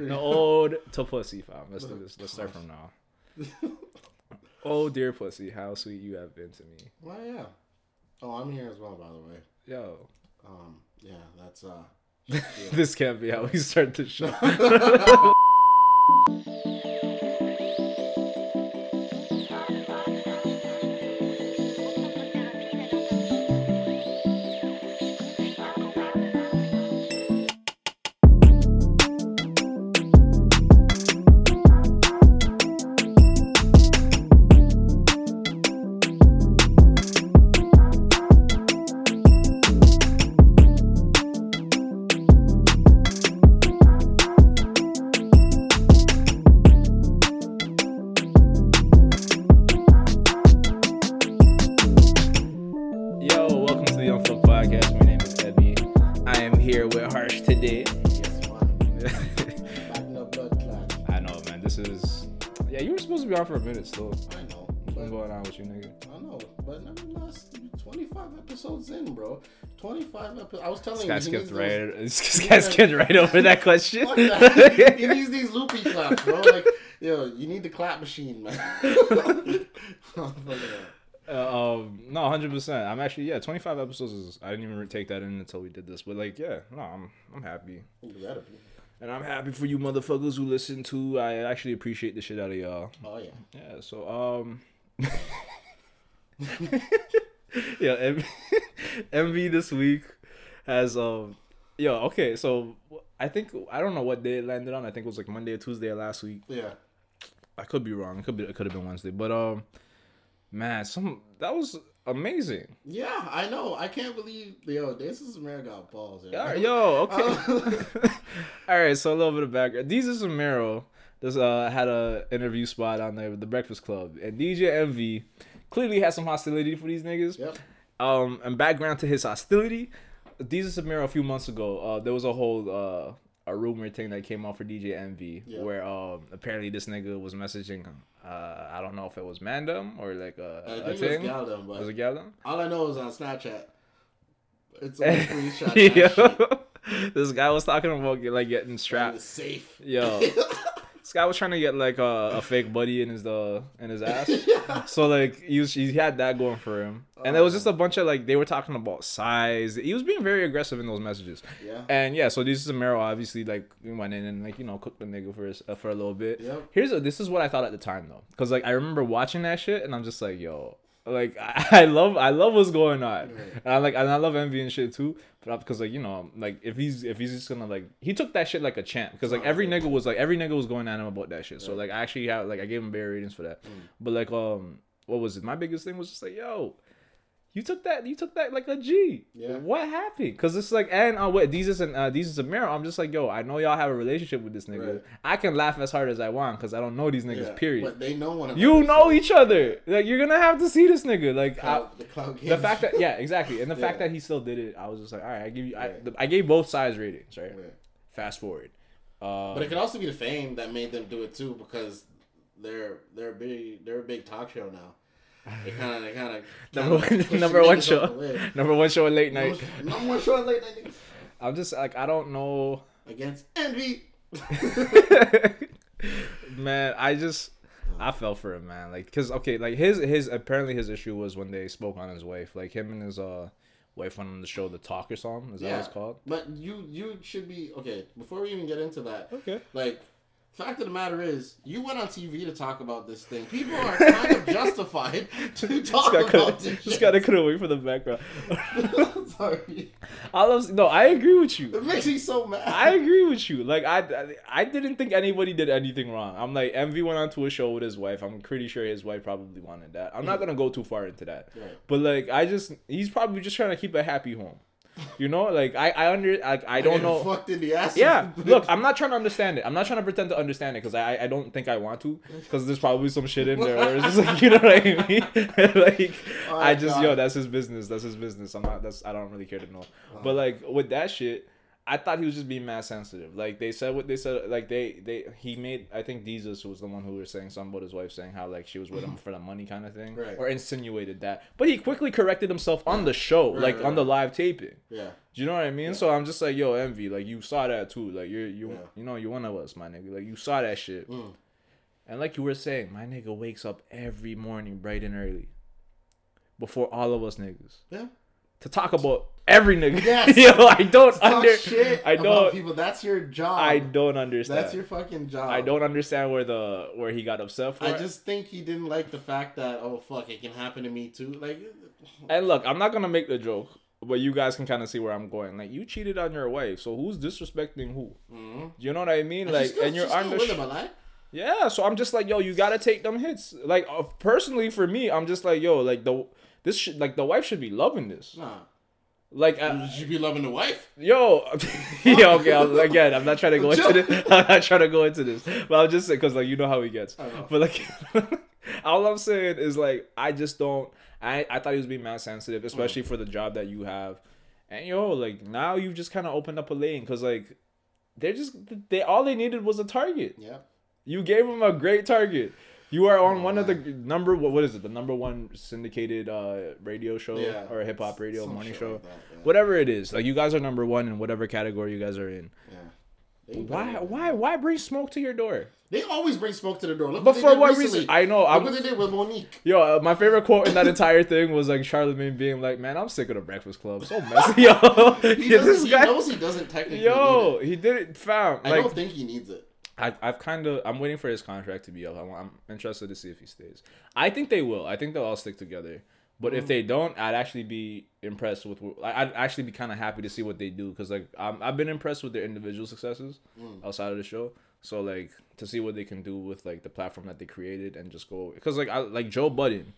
No, old to pussy, fam. Let's do this. Let's start from now. oh dear pussy, how sweet you have been to me. Well, yeah. Oh, I'm here as well, by the way. Yo, Um, yeah, that's uh. this can't be how we start the show. to be on for a minute still. I know. What's going on with you, nigga? I know, but nevertheless, 25 episodes in, bro. 25 episodes. I was telling This you. skipped those- right. This guy skipped right over that question. Fuck that. he needs these loopy claps, bro. Like, yo, you need the clap machine, man. Uh, um, no, hundred percent. I'm actually yeah. Twenty five episodes is. I didn't even take that in until we did this, but like yeah, no, I'm I'm happy, You better be. And I'm happy for you motherfuckers who listen to. I actually appreciate the shit out of y'all. Oh, yeah. Yeah. So um. yeah, M- Envy this week has um. Yo, okay, so I think I don't know what day it landed on. I think it was like Monday or Tuesday of last week. Yeah. I could be wrong. It could be. It could have been Wednesday. But um, man, some that was amazing. Yeah, I know. I can't believe, yo, this is America got balls. Yo. Yo, okay. Uh, All right, so a little bit of background. Desus and Mero this uh had a interview spot on there with the Breakfast Club, and DJ Envy clearly has some hostility for these niggas. Yep. Um, and background to his hostility, Desus and Mero a few months ago, uh, there was a whole uh a rumor thing that came out for DJ Envy Yeah. where um apparently this nigga was messaging uh I don't know if it was Mandem or like a, I a thing. it was Galdem, but Was it Galdem? all I know is on Snapchat. It's a screenshot. this guy was talking about like getting strapped. safe. Yo, this guy was trying to get like a, a fake buddy in his uh in his ass. So like he was he had that going for him, and it was just a bunch of like they were talking about size. He was being very aggressive in those messages. yeah. And yeah, so this is Mero obviously like went in and like you know cooked the nigga for his, uh, for a little bit. Yep. Here's a, this is what I thought at the time though, because like I remember watching that shit and I'm just like yo, like I, love I love what's going on, Right. and I like and I love envy and shit too. But because like you know like if he's if he's just gonna like he took that shit like a champ because like every nigga was like every nigga was going at him about that shit. So like I actually have like I gave him better ratings for that. But like um what was it? My biggest thing was just like yo. You took that. You took that like a G. Yeah. What happened? Cause it's like, and uh, what these is and uh, these is a mirror. I'm just like, yo, I know y'all have a relationship with this nigga. Right. I can laugh as hard as I want because I don't know these niggas. Yeah, period. But they know one another. you know each other. Like you're gonna have to see this nigga. Like I, the clout the fact that yeah, exactly, and the fact that he still did it, I was just like, all right, I give you, I, the, I gave both sides ratings, right? Fast forward. Uh, But it could also be the fame that made them do it too, because they're they're a big they're a big talk show now. They kind of they kind of number one, number one show, number one show at late night. Number one show at late night I'm just like, I don't know. against Envy. man, I just I fell for it, man. Like, cause okay, like his his apparently his issue was when they spoke on his wife, like him and his uh wife went on the show The Talk or something. Is that what it's called? But you you should be okay. Before we even get into that, Okay. like. Fact of the matter is, you went on TV to talk about this thing. People are kind of justified to talk Just about this. just gotta cut away from the background. Sorry, I love no, I agree with you. it makes me so mad. I agree with you. Like I, I, I didn't think anybody did anything wrong. I'm like Envy went on to a show with his wife. I'm pretty sure his wife probably wanted that. I'm not gonna go too far into that. Right. But like I just he's probably just trying to keep a happy home. You know, like I I under like I don't know. Fucked in the ass. Yeah, look, I'm not trying to understand it. I'm not trying to pretend to understand it because I I don't think I want to because there's probably some shit in there where it's just like you know what I mean. like Oh, I just God. yo, that's his business. That's his business. I'm not. That's I don't really care to know. Oh. But like with that shit, I thought he was just being mad sensitive. Like they said what they said. Like they they he made. I think Desus was the one who was saying something about his wife saying how like she was with him for the money kind of thing, Right. or insinuated that. But he quickly corrected himself on the show, Right, like right, on the live taping. Yeah. Do you know what I mean? So I'm just like, yo, envy. Like you saw that too. Like you're you Yeah. you know you're one of us, my nigga. Like you saw that shit. Mm. And like you were saying, my nigga wakes up every morning bright and early, before all of us niggas, Yeah. to talk about every nigga. Yes. yo, I don't under. shit I don't. people. That's your job. I don't understand. That's your fucking job. I don't understand where the where he got upset for. I just think he didn't like the fact that oh fuck it can happen to me too. Like And look, I'm not gonna make the joke, but you guys can kind of see where I'm going. Like you cheated on your wife, so who's disrespecting who? mm-hmm. Do you know what I mean? Like, still, and you're she's still on the with sh- him, alive. yeah. So I'm just like, yo, you gotta take them hits. Like uh, personally for me, I'm just like, yo, like the this should like the wife should be loving this. Nah, Like, uh, you should be loving the wife. yo, yeah, okay. I'll, again, I'm not trying to go into this. I'm not trying to go into this, but I'm just saying because like you know how he gets. But like, all I'm saying is like I just don't. I I thought he was being mad sensitive, especially for the job that you have, and yo, like now you've just kind of opened up a lane because like they're just they all they needed was a target. Yeah. You gave them a great target. You are on one of the number what what is it the number one syndicated uh radio show Yeah. or hip hop radio morning shit show like that, yeah. whatever it is like you guys are number one in whatever category you guys are in Yeah. Why why why bring smoke to your door They always bring smoke to the door. Look but for what recently. reason I know Look I'm what they did with Monique. Yo, uh, my favorite quote in that entire thing was like Charlemagne being like, "Man, I'm sick of the Breakfast Club. So messy, yo. He, yeah, doesn't- this he guy, knows he doesn't technically. need yo, it. he did it, fam. I Like, don't think he needs it. I, I've kind of, I'm waiting for his contract to be up. I'm, I'm interested to see if he stays. I think they will. I think they'll all stick together. But if mm. they don't, I'd actually be impressed with. I'd actually be kind of happy to see what they do because like I'm, I've been impressed with their individual successes mm. outside of the show. So like to see what they can do with like the platform that they created and just go because like I like Joe Budden.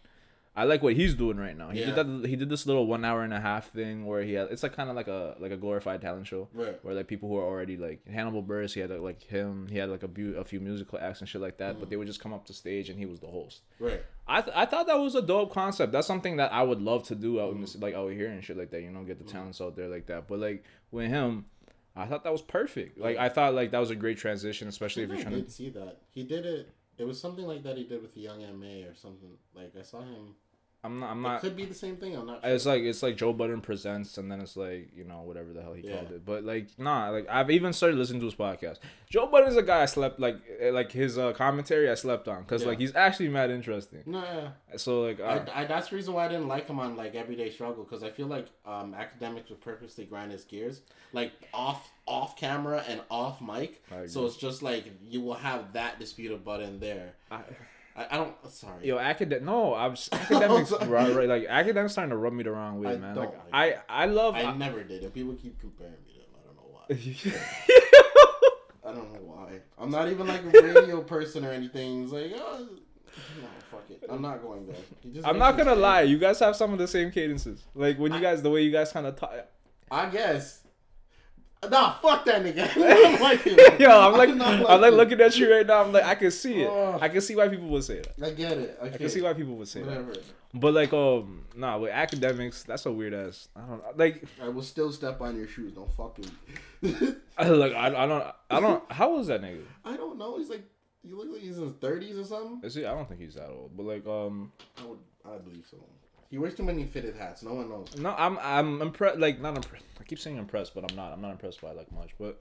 I like what he's doing right now. He Yeah. did that. He did this little one hour and a half thing where he had. It's like kind of like a like a glorified talent show Right. where like people who are already like Hannibal Buress, he had like, like him, he had like a, bu- a few musical acts and shit like that, but they would just come up to stage and he was the host. Right. I th- I thought that was a dope concept. That's something that I would love to do out in this, like out here and shit like that. You know, get the talents out there like that. But like with him, I thought that was perfect. Like I thought like that was a great transition, especially if you're trying to. see that. He did it. It was something like that he did with the young MA or something. Like I saw him. I'm not. I'm not. It could be the same thing. I'm not. Sure. It's like it's like Joe Budden presents, and then it's like you know whatever the hell he Yeah. called it. But like nah, like I've even started listening to his podcast. Joe Budden's a guy I slept like eh, like his uh, commentary I slept on because Yeah. like he's actually mad interesting. no, yeah. So like uh, I, I, that's the reason why I didn't like him on like Everyday Struggle because I feel like um, Akademiks would purposely grind his gears, like off off camera and off mic. So it's just like you will have that dispute of button there. I, I, I don't. Sorry. yo academic no I'm Akademiks right, right like Akademiks starting to rub me the wrong way I man. Like like I I love. I never did, and people keep comparing me to him. I don't know why. I don't know why. I'm not even like a radio person or anything. It's like, oh, no, fuck it. I'm not going there. I'm not gonna lie. You guys have some of the same cadences. Like when you I- guys, the way you guys kind of talk. I guess. Nah, fuck that nigga. I don't like him. Yo, I'm like, like I'm like him. looking at you right now. I'm like, I can see it. Oh. I can see why people would say that. I get it. Okay. I can see why people would say that. Whatever. But like, um, nah, with Akademiks, that's a weird ass. I don't like. I will still step on your shoes. Don't fucking. I, like I, I don't, I don't. How old is that nigga? I don't know. He's like, you look like he's in his thirties or something. Is he? I don't think he's that old. But like, um, I would, I believe so. He wears too many fitted hats. No one knows. no, I'm, I'm impressed. Like, not impressed. I keep saying impressed, but I'm not. I'm not impressed by like much. But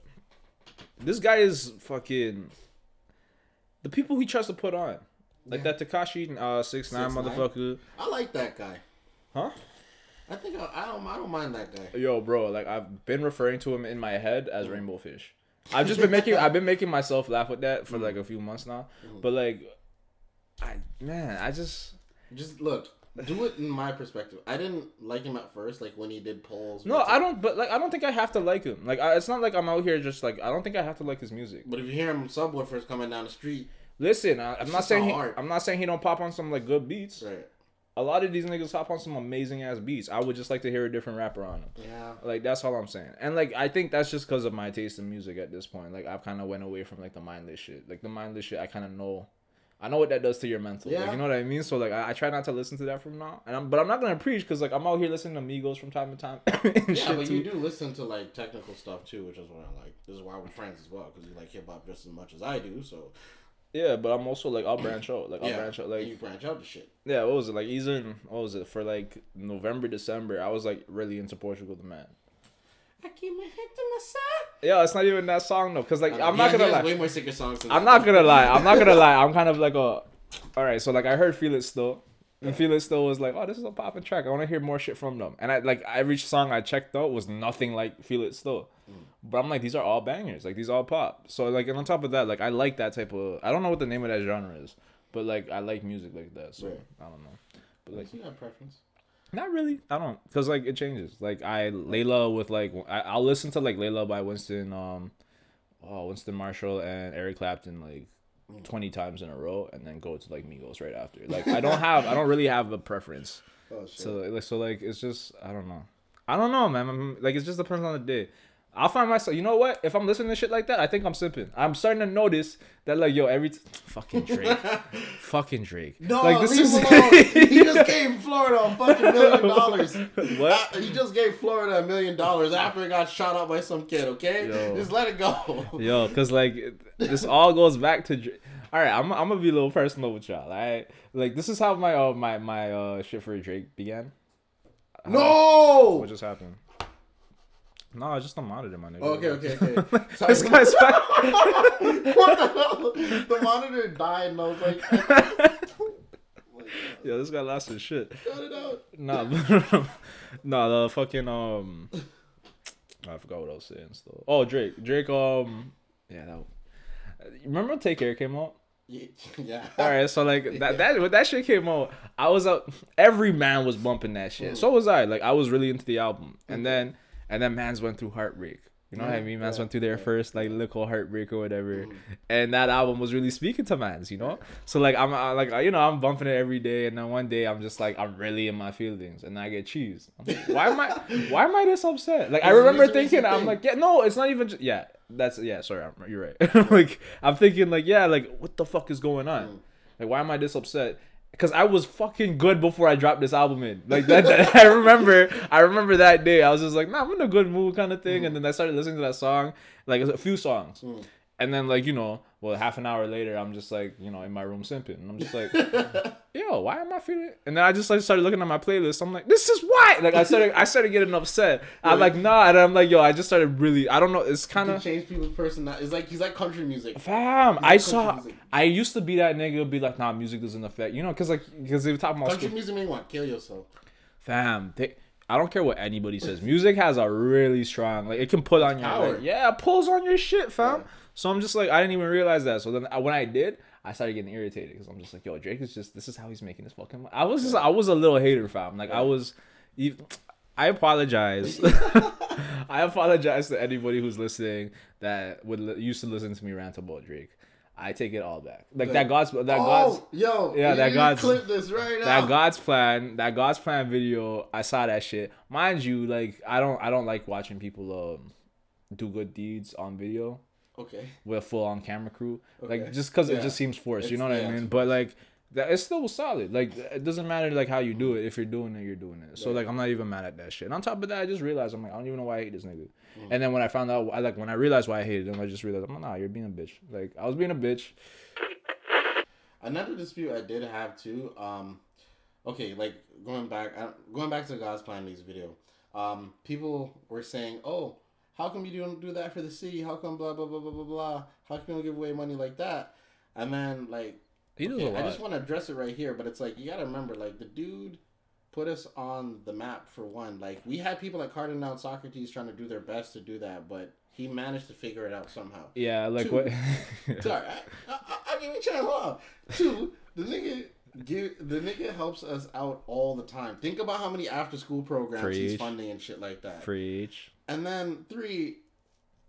this guy is fucking. The people he tries to put on, like Yeah. that Tekashi uh six nine motherfucker, I like that guy. huh? I think I, I don't. I don't mind that guy. Yo, bro, like I've been referring to him in my head as mm-hmm. Rainbow Fish. I've just been making I've been making myself laugh with that for mm-hmm. like a few months now. Mm-hmm. But like I man, I just Just look. Do it in my perspective. I didn't like him at first, like when he did polls. No, I don't but like I don't think I have to like him. Like I, it's not like I'm out here just like I don't think I have to like his music. But if you hear him subwoofers coming down the street, Listen, I, I'm not saying he. I'm not saying he don't pop on some like good beats. right? A lot of these niggas hop on some amazing ass beats. I would just like to hear a different rapper on them. Yeah. Like that's all I'm saying. And like I think that's just because of my taste in music at this point. Like I've kind of went away from like the mindless shit. Like the mindless shit, I kind of know I know what that does to your mental. Like, Yeah. you know what I mean? So like I, I try not to listen to that from now. And I'm but I'm not gonna preach because like I'm out here listening to Migos from time to time. Yeah, but too. you do listen to like technical stuff too, which is why I like. This is why we're friends as well, because you like hip hop just as much as I do. So Yeah, but I'm also like I'll branch out. Like I'll yeah, branch out. Like you branch out the shit. yeah, what was it? Like even what was it for like November, December? I was like really into Portugal the man. I keep my head to my side. Yeah, it's not even that song though, cause like I'm not He- he gonna has lie. Way more sicker songs. Than I'm that. not gonna lie. I'm not gonna lie. I'm kind of like a. All right, so like I heard Feel It Still, and Feel It Still was like, oh, this is a popping track. I want to hear more shit from them. And I like every song I checked out was nothing like Feel It Still. But I'm like, these are all bangers. Like these all pop. So like, and on top of that, like I like that type of. I don't know what the name of that genre is, but like I like music like that. So Right. I don't know. But like, you have preference. Not really. I don't, cause like it changes. Like I Layla with like I, I'll listen to like Layla by Winston, um, oh Winston Marshall and Eric Clapton like twenty times in a row, and then go to like Migos right after. Like I don't have, I don't really have a preference. Oh shit. So like, so like it's just I don't know. I don't know, man. I'm, like it just depends on the day. I'll find myself. You know what? If I'm listening to shit like that, I think I'm simping. I'm starting to notice that like yo, every t- fucking Drake, fucking Drake. no, like this is he just gave Florida a fucking million dollars. What? Uh, he just gave Florida a million dollars after he got shot up by some kid. Okay, Yo. just let it go. Yo, cause like this all goes back to. Dra- All right, I'm, I'm gonna be a little personal with y'all. All right, like this is how my uh, my my uh shit for Drake began. no. What just happened? No, it's just a monitor, my nigga. Okay, okay, okay. Sorry. This guy's back. what the hell? The monitor died, and I was like, Yo, this guy lost his shit. cut it out. Nah, nah, the fucking um, I forgot what I was saying. Still, oh Drake, Drake. Um, yeah, that. Remember Take Care came out. Yeah. yeah. All right, so like that that when that shit came out, I was up. Every man was bumping that shit. So was I. Like I was really into the album, and then and then man's went through heartbreak. You know what I mean? Man's yeah, went through their yeah. first like little heartbreak or whatever, and that album was really speaking to man's. You know, so like I'm I, like you know I'm bumping it every day, and then one day I'm just like I'm really in my feelings, and I get cheese. I'm like, why am I why am I this upset? Like I remember thinking I'm like yeah no it's not even just, yeah that's yeah sorry I'm, you're right like I'm thinking like yeah like what the fuck is going on Mm. like why am I this upset because I was fucking good before I dropped this album in. Like that, that- I remember I remember that day. I was just like nah I'm in a good mood kind of thing. And then I started listening to that song. Like a few songs. Mm. and then like you know well half an hour later I'm just like you know in my room simping and I'm just like yo, why am I feeling? And then I just like started looking at my playlist. I'm like, this is why. Like I started, I started getting upset. I'm like, nah, and I'm like, yo, I just started really. I don't know. It's kind of change people's personality. It's like he's like country music. fam. He's I saw. music. I used to be that nigga. Be like, nah, music doesn't affect you know, cause like, cause they were talking about Country school. music make you want to kill yourself. Fam, they, I don't care what anybody says. Music has a really strong, like, it can put on your, like, yeah, it pulls on your shit, fam. Yeah. So I'm just like, I didn't even realize that. So then I, when I did, I started getting irritated because I'm just like, yo, Drake is just, this is how he's making his fucking. I was just, I was a little hater, fam. Like I was, I apologize. I apologize to anybody who's listening that would li- used to listen to me rant about Drake. I take it all back. Like that God's that God's oh, yo, Yeah, that God's- clip this right now. that God's plan, that God's plan video, I saw that shit. Mind you, like I don't I don't like watching people um do good deeds on video Okay. with a full on camera crew. Okay. Like just cause it just seems forced, you know what yeah, I mean? But like that it's still solid. Like it doesn't matter like how you do it. If you're doing it, you're doing it. So like I'm not even mad at that shit. And on top of that, I just realized I'm like I don't even know why I hate this nigga. Mm. And then when I found out, I like when I realized why I hated him, I just realized I'm like, nah, you're being a bitch. Like I was being a bitch. Another dispute I did have too. Um, okay, like going back, uh, going back to God's plan news video. Um, people were saying, "Oh, how come you don't do that for the city? How come blah blah blah blah blah blah? How come you don't give away money like that?" And then like, okay. I just want to address it right here, but it's like you gotta remember, like the dude put us on the map for one. Like we had people like Cardinal Socrates trying to do their best to do that, but he managed to figure it out somehow. yeah, like Two. what? Sorry, I, I, I'll give you chance. Hold. Two, the nigga give the nigga helps us out all the time. Think about how many after school programs he's funding and shit like that. Preach. And then three,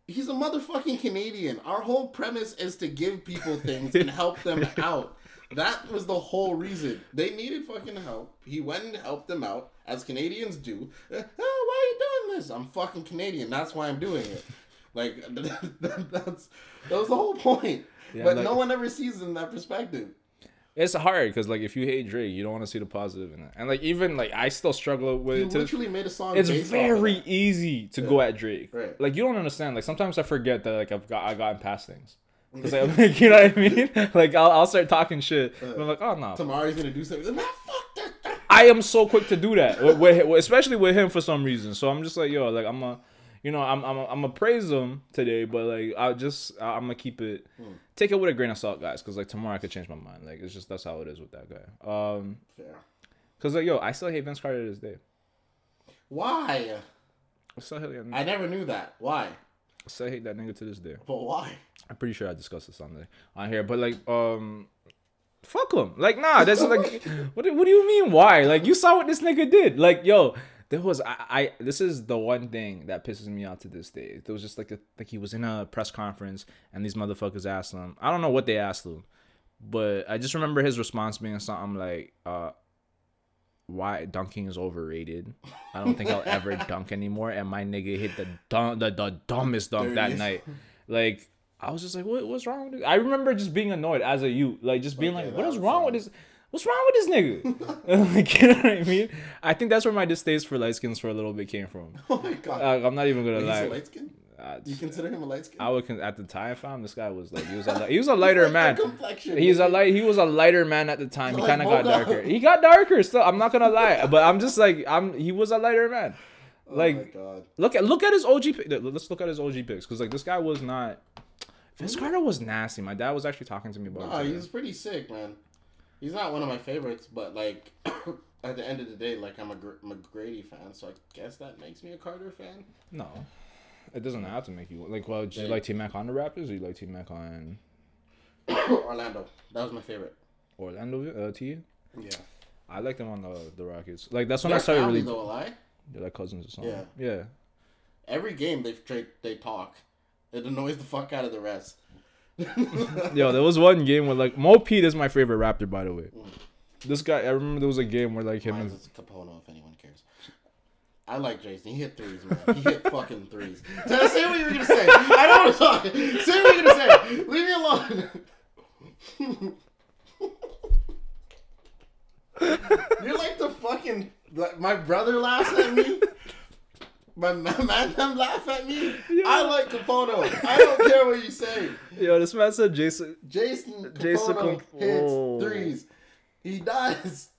he's a motherfucking Canadian. Our whole premise is to give people things and help them out. That was the whole reason. They needed fucking help. He went and helped them out, as Canadians do. Oh, why are you doing this? I'm fucking Canadian. That's why I'm doing it. Like that's that was the whole point. Yeah, but like- no one ever sees it in that perspective. It's hard because like if you hate Drake, you don't want to see the positive in it, and like even like I still struggle with it. To, literally made a song. it's of very that. easy to go at Drake. Right. Like you don't understand. Like sometimes I forget that like I've got I gotten past things. Cause like, you know what I mean? Like I'll, I'll start talking shit. and I'm like, oh no. Tomorrow he's gonna do something. Man, fuck that. I am so quick to do that, with, with- especially with him for some reason. So I'm just like, yo, like I'm a, you know, I'm I'm I'm gonna praise him today, but like I just I- I'm gonna keep it, Hmm. take it with a grain of salt, guys, because like tomorrow I could change my mind. Like it's just that's how it is with that guy. Um, Fair. cause like yo, I still hate Vince Carter to this day. Why? I still hate, I never knew that. Why? I still hate that nigga to this day. But why? I'm pretty sure I discussed this on the on here, but like um. Fuck him. Like, nah, that's like, what, do- what do you mean, why? Like, you saw what this nigga did. Like, yo, there was, I, I, this is the one thing that pisses me off to this day. There was just like, a, like he was in a press conference and these motherfuckers asked him, I don't know what they asked him, but I just remember his response being something like, uh, why dunking is overrated. I don't think I'll ever dunk anymore. And my nigga hit the the, the dumbest dunk that night. Like, I was just like, what, what's wrong with this? I remember just being annoyed as a youth, like just being Okay, like, what is wrong with this? What's wrong with this nigga? like, you know what I mean? I think that's where my distaste for light skins for a little bit came from. Oh my god. Uh, I'm not even gonna He's a lie. light skin. Uh, You consider him a light skin? I would con- at the time, fam. This guy was like, he was a, he was a lighter Like man. He's a light. He was a lighter man at the time. He Like kind of got darker. He got darker still. I'm not gonna lie, but I'm just like, I'm. He was a lighter man. Oh Like, my god. look at look at his OG. Let's look at his OG pics because like this guy was not. Vince Carter was nasty. My dad was actually talking to me about. Nah, today. he's pretty sick, man. He's not one of my favorites, but like at the end of the day, like I'm a Gr- McGrady fan, so I guess that makes me a Carter fan. No, it doesn't have to make you like. Well, do you like T Mac on the Raptors or you like T Mac on Orlando, that was my favorite. Orlando? Uh, T. Yeah, I liked them on the the Rockets. Like that's when their I started really. though, lie. They're like cousins or something. Yeah. Yeah. Every game they they talk. It annoys the fuck out of the rest. Yo, there was one game where like Mo Pete is my favorite Raptor, by the way. Mm. This guy, I remember there was a game where like him Mine and is Kapono, if anyone cares. I like Jason. He hit threes, man. He hit fucking threes. Tell- Say what you were gonna say. I don't want to talk. Say what you're gonna say. Leave me alone. you're like the fucking. Like, my brother laughs at me. My ma- man them laugh at me. I like Kapono. I don't care what you say. yo, this man said Jason. Jason Kapono Jason Cap- hits Whoa. threes. He does.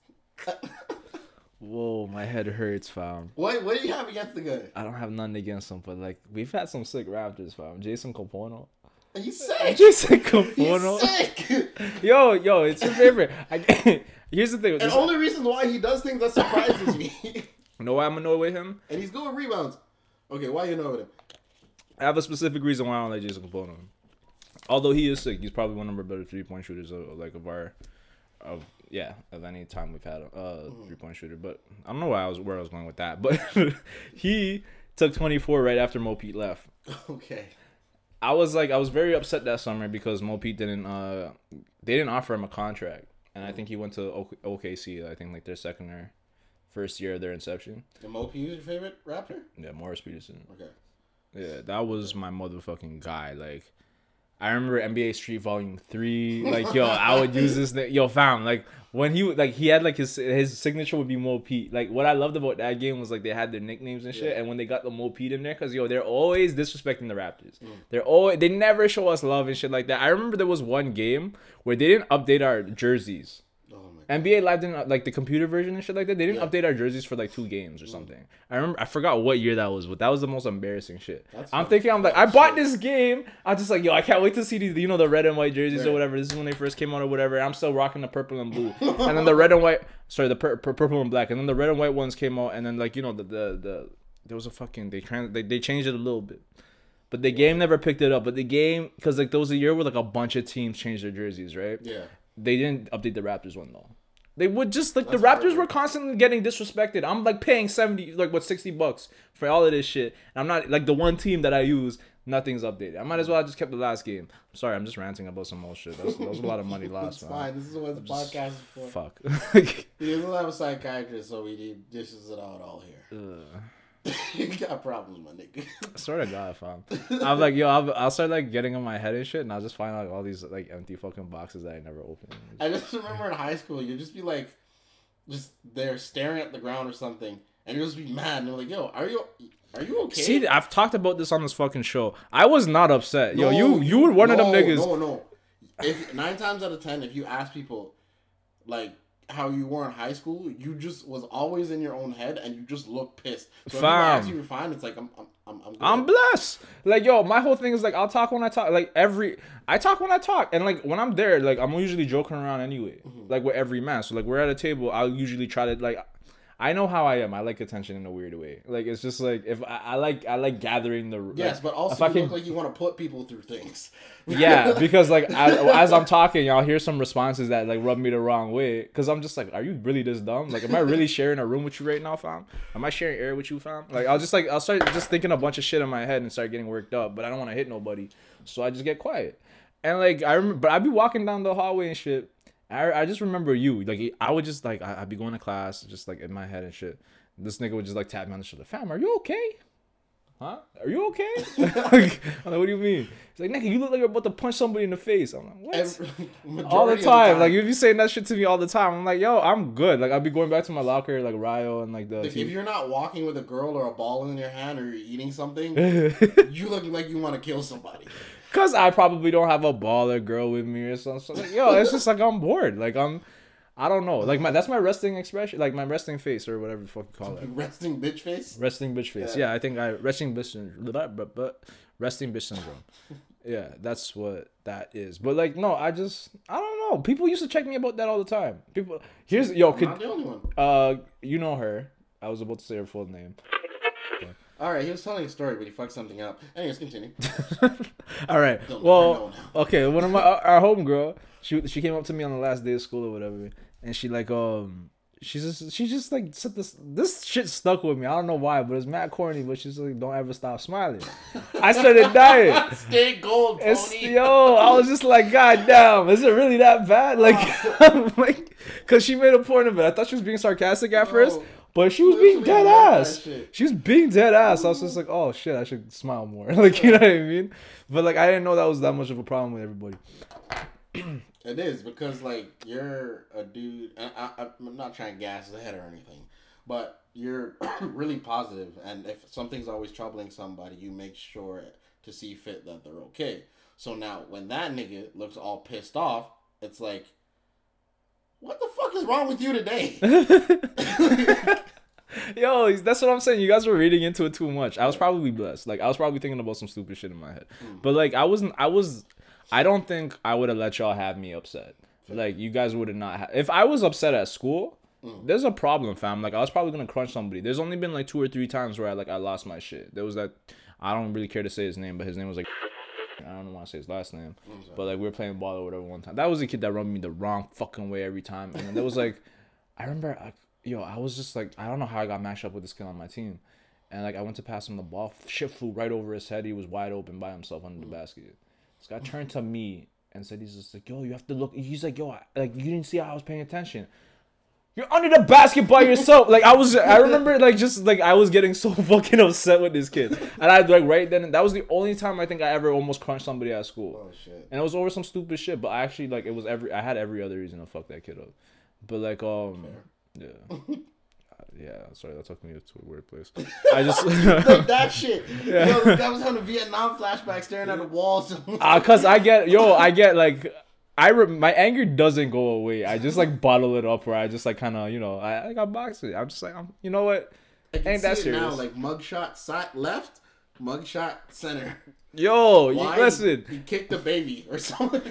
Whoa, my head hurts, fam. what What do you have against the guy? I don't have nothing against him, but like we've had some sick Raptors, fam. Jason Kapono. He's sick. Jason He's Kapono. sick. Yo, yo, it's your favorite. I, here's the thing. And This, only reason why he does things that surprises me. You know why I'm annoyed with him? and he's good with rebounds. Okay, why you know with him? I have a specific reason why I don't like Jason Kapono. Although he is sick, he's probably one of our better three point shooters of like of our of yeah, of any time we've had a uh, three point shooter. But I don't know why I was where I was going with that. But he took twenty four right after Mo Pete left. Okay. I was like I was very upset that summer because Mo Pete didn't uh they didn't offer him a contract. And I think he went to OKC, I think like their second or first year of their inception. The Mo Pete is your favorite Raptor? Yeah, Morris Peterson. Okay. Yeah, that was my motherfucking guy. Like, I remember NBA Street Volume Three. Like, yo, I would use this. Yo, fam, like when he would- like he had like his his signature would be Mo Pete. Like, what I loved about that game was like they had their nicknames and shit. Yeah. And when they got the Mo Pete in there, cause yo, they're always disrespecting the Raptors. Mm. They're always they never show us love and shit like that. I remember there was one game where they didn't update our jerseys. NBA Live didn't uh, like the computer version and shit like that. They didn't Yeah. update our jerseys for like two games or mm. something. I remember I forgot what year that was, but that was the most embarrassing shit. That's I'm thinking I'm like I bought shit. this game. I'm just like yo, I can't wait to see these you know the red and white jerseys or whatever. This is when they first came out or whatever. I'm still rocking the purple and blue, and then the red and white. Sorry, the pur- pur- purple and black, and then the red and white ones came out, and then like you know the the, the there was a fucking they trans they, they changed it a little bit. But the game never picked it up. But the game, because like there was a year where like a bunch of teams changed their jerseys, right? Yeah. They didn't update the Raptors one though. They would just like That's the Raptors heartbreaking. were constantly getting disrespected. I'm like paying seventy, like what sixty bucks for all of this shit. And I'm not like the one team that I use. Nothing's updated. I might as well have just kept the last game. I'm sorry, I'm just ranting about some old shit. That was, that was a lot of money lost. It's man. fine. This is what the podcast is for. Fuck. He doesn't have a psychiatrist, so we need dishes it out all here. Ugh. you got problems, my nigga. I swear to God, fam. I'm like, yo, I'll, I'll start like getting in my head and shit, and I'll just find like all these like empty fucking boxes that I never opened. I just remember in high school, you'd just be like, just there staring at the ground or something, and you'd just be mad. And they're like, "Yo, are you, are you okay?" See, I've talked about this on this fucking show. I was not upset. Yo, you you were one of them no, niggas. No, no. If nine times out of ten, if you ask people, like how you were in high school, you just was always in your own head, and you just look pissed. So if Fam. ask you you're fine, it's like I'm, I'm, I'm, I'm. I'm blessed. Like yo, my whole thing is like I'll talk when I talk. Like every I talk when I talk, and like when I'm there, like I'm usually joking around anyway. Mm-hmm. Like with every man. So like we're at a table, I'll usually try to like. I know how I am. I like attention in a weird way. Like it's just like if I, I like I like gathering the like, Yes, but also if I can- look like you want to put people through things. yeah, because like as, as I'm talking, y'all hear some responses that like rub me the wrong way. Cause I'm just like, are you really this dumb? Like, am I really sharing a room with you right now, fam? Am I sharing air with you, fam? Like, I'll just like I'll start just thinking a bunch of shit in my head and start getting worked up, but I don't want to hit nobody, so I just get quiet. And like I remember, but I'd be walking down the hallway and shit. I, I just remember you like I would just like I, I'd be going to class just like in my head and shit. This nigga would just like tap me on the shoulder, fam, are you okay? Huh? Are you okay? like, I'm like, what do you mean? He's like, nigga, you look like you're about to punch somebody in the face. I'm like, what? Every, all the time. of Like if you saying that shit to me all the time, I'm like, yo, I'm good. Like I'll be going back to my locker, like Ryo and like the. Like, if you're not walking with a girl or a ball in your hand or you're eating something, you look like you want to kill somebody. I probably don't have a baller girl with me or something. So, like, yo, it's just like I'm bored. Like I'm, I don't know. Like my that's my resting expression, like my resting face or whatever the fuck you call it. Resting bitch face. Resting bitch face. Yeah. Yeah, I think I resting bitch syndrome. But, but resting bitch syndrome. Yeah, that's what that is. But like, no, I just I don't know. People used to check me about that all the time. People here's yo, I'm could not the only one. uh you know her. I was about to say her full name. All right, he was telling a story, but he fucked something up. Anyways, continue. All right. Know Well, okay. One of my our our homegirl, she she came up to me on the last day of school or whatever, and she like um she's just she just like said this this shit stuck with me. I don't know why, but it's mad corny. But she's like, don't ever stop smiling. I started dying. Stay gold, It's yo, I was just like, God damn, is it really that bad? Like, like, cause she made a point of it. I thought she was being sarcastic at first. But she was being dead ass. She was being dead ass. I was just like, oh shit, I should smile more. Like, you know what I mean? But like, I didn't know that was that much of a problem with everybody. It is because like you're a dude. And I, I, I'm not trying to gas the head or anything, but you're really positive, and if something's always troubling somebody, you make sure to see fit that they're okay. So now, when that nigga looks all pissed off, it's like, what the fuck is wrong with you today? Yo, that's what I'm saying. You guys were reading into it too much. I was probably blessed. Like I was probably thinking about some stupid shit in my head. Hmm. But like I wasn't I was I don't think I would have let y'all have me upset. Like you guys would have not ha- if I was upset at school, hmm. there's a problem, fam. Like I was probably gonna crunch somebody. There's only been like two or three times where I like I lost my shit. There was that I don't really care to say his name, but his name was like I don't want to say his last name, but like we were playing ball or whatever one time. That was a kid that rubbed me the wrong fucking way every time, and there was like, I remember, I, yo, I was just like, I don't know how I got matched up with this kid on my team, and like I went to pass him the ball, shit flew right over his head. He was wide open by himself under the mm-hmm. basket. This guy turned to me and said, he's just like, yo, you have to look. He's like, yo, I, like you didn't see how I was paying attention. You're under the basket by yourself. Like I was, I remember like just like I was getting so fucking upset with this kid, and I like right then that was the only time I think I ever almost crunched somebody at school, oh shit. and it was over some stupid shit. But I actually like it was every I had every other reason to fuck that kid up, but like um yeah. Yeah, sorry, that took me to a weird place. I just, like that shit. Yo, that was on a Vietnam flashback, staring at the walls. uh, cause I get, yo, I get like, I re- my anger doesn't go away. I just like bottle it up, where I just like kind of, you know, I, I got box it. I'm just like, I'm, you know what? I can Ain't see that it now, like mugshot side left, mugshot center. Yo, you Why? listen, He kicked the baby or something.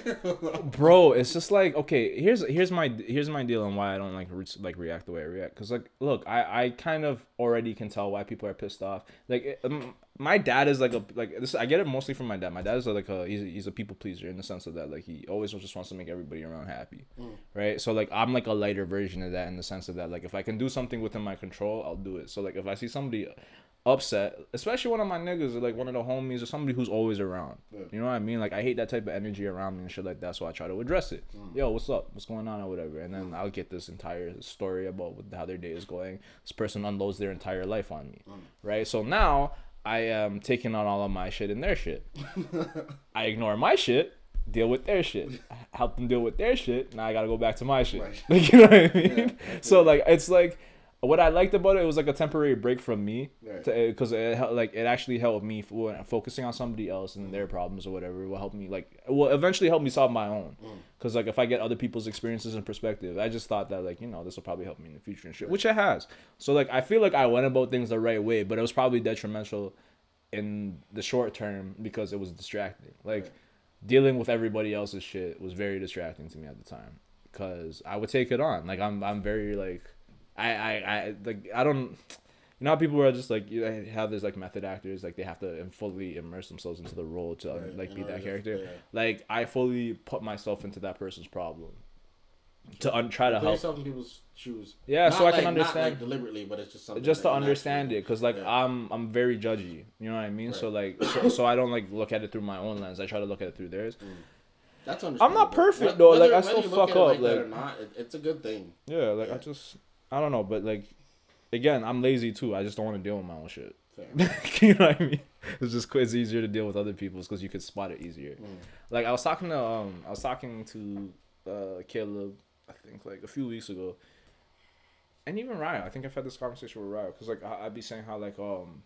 bro. It's just like okay. Here's here's my here's my deal on why I don't like re- like react the way I react. Cause like, look, I I kind of already can tell why people are pissed off. Like, it- um, my dad is like a like this. I get it mostly from my dad. My dad is like a he's a, he's a people pleaser in the sense of that like he always just wants to make everybody around happy, right? So like I'm like a lighter version of that in the sense of that like if I can do something within my control, I'll do it. So like if I see somebody upset, especially one of my niggas, or like one of the homies, or somebody who's always around. Yeah. You know what I mean? Like I hate that type of energy around me and shit like that, so I try to address it. Mm. Yo, what's up? What's going on or whatever, and then I'll get this entire story about what, how their day is going. This person unloads their entire life on me, Mm. right? So now I am taking on all of my shit and their shit. I ignore my shit, deal with their shit, help them deal with their shit. Now I gotta go back to my shit. Right. Like you know what I mean? Yeah, so like it's like what I liked about it, it was like a temporary break from me, Right. because it like it actually helped me for focusing on somebody else and their problems or whatever. It will help me like it will eventually help me solve my own. Mm. Because like if I get other people's experiences and perspective, I just thought that like you know this will probably help me in the future and shit, which it has. So like I feel like I went about things the right way, but it was probably detrimental in the short term because it was distracting. Like Right. dealing with everybody else's shit was very distracting to me at the time because I would take it on. Like I'm I'm very like I I, I like I don't you know how people are just like you have this like method actors like they have to fully immerse themselves into the role to Right, like be that character. yeah. Like I fully put myself into that person's problem to un- try to help. yourself in people's shoes. Yeah, so I can understand- Not like deliberately, but it's just something. just to understand it because like Yeah. i'm i'm very judgy you know what i mean so like so, so i don't like look at it through my own lens i try to look at it through theirs mm. That's I'm not perfect, though, like, I still fuck up, like like- not, it, it's a good thing. yeah like i just i don't know but like again i'm lazy too i just don't want to deal with my own shit you know what i mean it's just it's easier to deal with other people's because you could spot it easier Mm. like i was talking to um i was talking to uh caleb i think like a few weeks ago and even Ryan, I think I've had this conversation with Ryan because like I, I'd be saying how like um,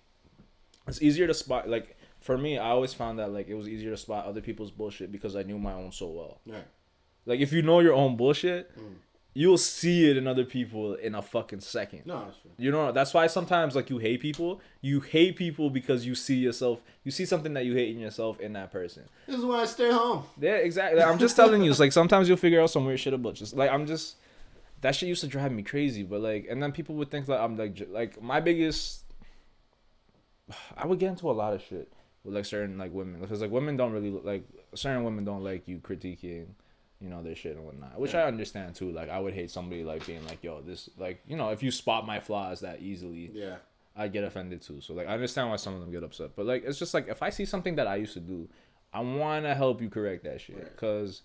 it's easier to spot like for me I always found that like it was easier to spot other people's bullshit because I knew my own so well. Yeah. Like if you know your own bullshit, Mm. You'll see it in other people in a fucking second. No, that's true. You know that's why sometimes like you hate people. You hate people because you see yourself. You see something that you hate in yourself in that person. This is why I stay home. Yeah, exactly. I'm just telling you. It's like sometimes you'll figure out some weird shit about just like I'm just that shit used to drive me crazy. But like, and then people would think like I'm like like my biggest. I would get into a lot of shit with like certain like women because like women don't really like certain women don't like you critiquing. You know their shit and whatnot, which I understand too. Like I would hate somebody like being like, "Yo, this like you know if you spot my flaws that easily, Yeah. I get offended too. So like I understand why some of them get upset. But like it's just like if I see something that I used to do, I wanna help you correct that shit. Right. Cause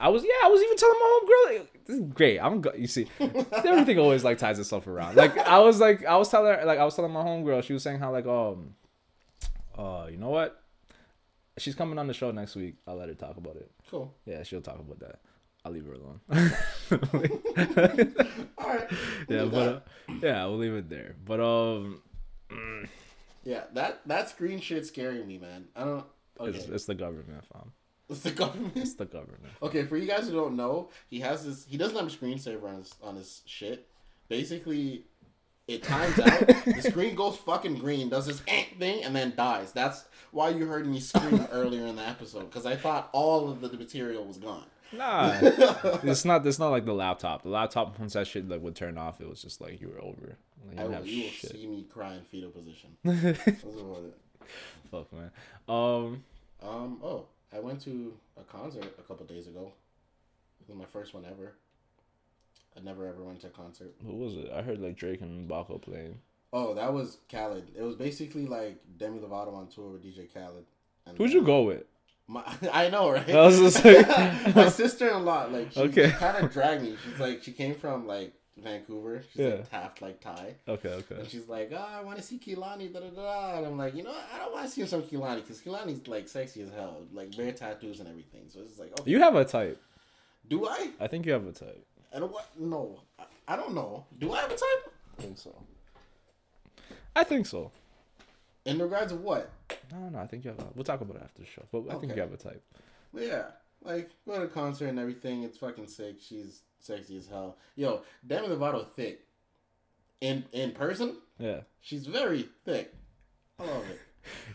I was yeah, I was even telling my homegirl like, this is great. I'm go-. you see everything always like ties itself around. Like I was like I was telling her like I was telling my homegirl, she was saying how like um uh you know what? She's coming on the show next week. I'll let her talk about it. Cool. Yeah, she'll talk about that. I'll leave her alone. All right. yeah, but uh, yeah, we'll leave it there. But um yeah, that that screen shit scaring me, man. I don't. Okay, it's, it's the government, fam. it's the government. It's the government. Okay, for you guys who don't know, he has this. He doesn't have a screensaver on his on his shit. Basically, it times out. the screen goes fucking green, does this eh thing, and then dies. That's why you heard me scream earlier in the episode because I thought all of the material was gone. Nah, it's not. It's not like the laptop. The laptop once that shit like would turn off, it was just like you were over. Like, you I didn't will, you will see me cry in fetal position. That's about it. Fuck man. Um, Um. Oh, I went to a concert a couple days ago. It was my first one ever. I never ever went to a concert. who was it? I heard like Drake and Baco playing. Oh, that was Khaled. It was basically like Demi Lovato on tour with DJ Khaled. And Who'd you uh, go with? My, I know, right? I was just like- my sister-in-law, like, she Okay. kind of dragged me. She's like, she came from like Vancouver. She's Yeah. like Taft, like Thai, Okay, okay. and she's like, oh, I want to see Kehlani, da da da. And I'm like, you know, what? I don't want to see some Kehlani because Kehlani's like sexy as hell, like bare tattoos and everything. So it's just like, okay, You have a type. do I? I think you have a type. And what? No, I, I don't know. Do I have a type? I think so. I think so. In regards of what? I don't know. I think you have. A, we'll talk about it after the show. But I think Okay. you have a type. Yeah, like go to a concert and everything. It's fucking sick. She's sexy as hell. Yo, Demi Lovato thick. In in person, Yeah. she's very thick. I love it.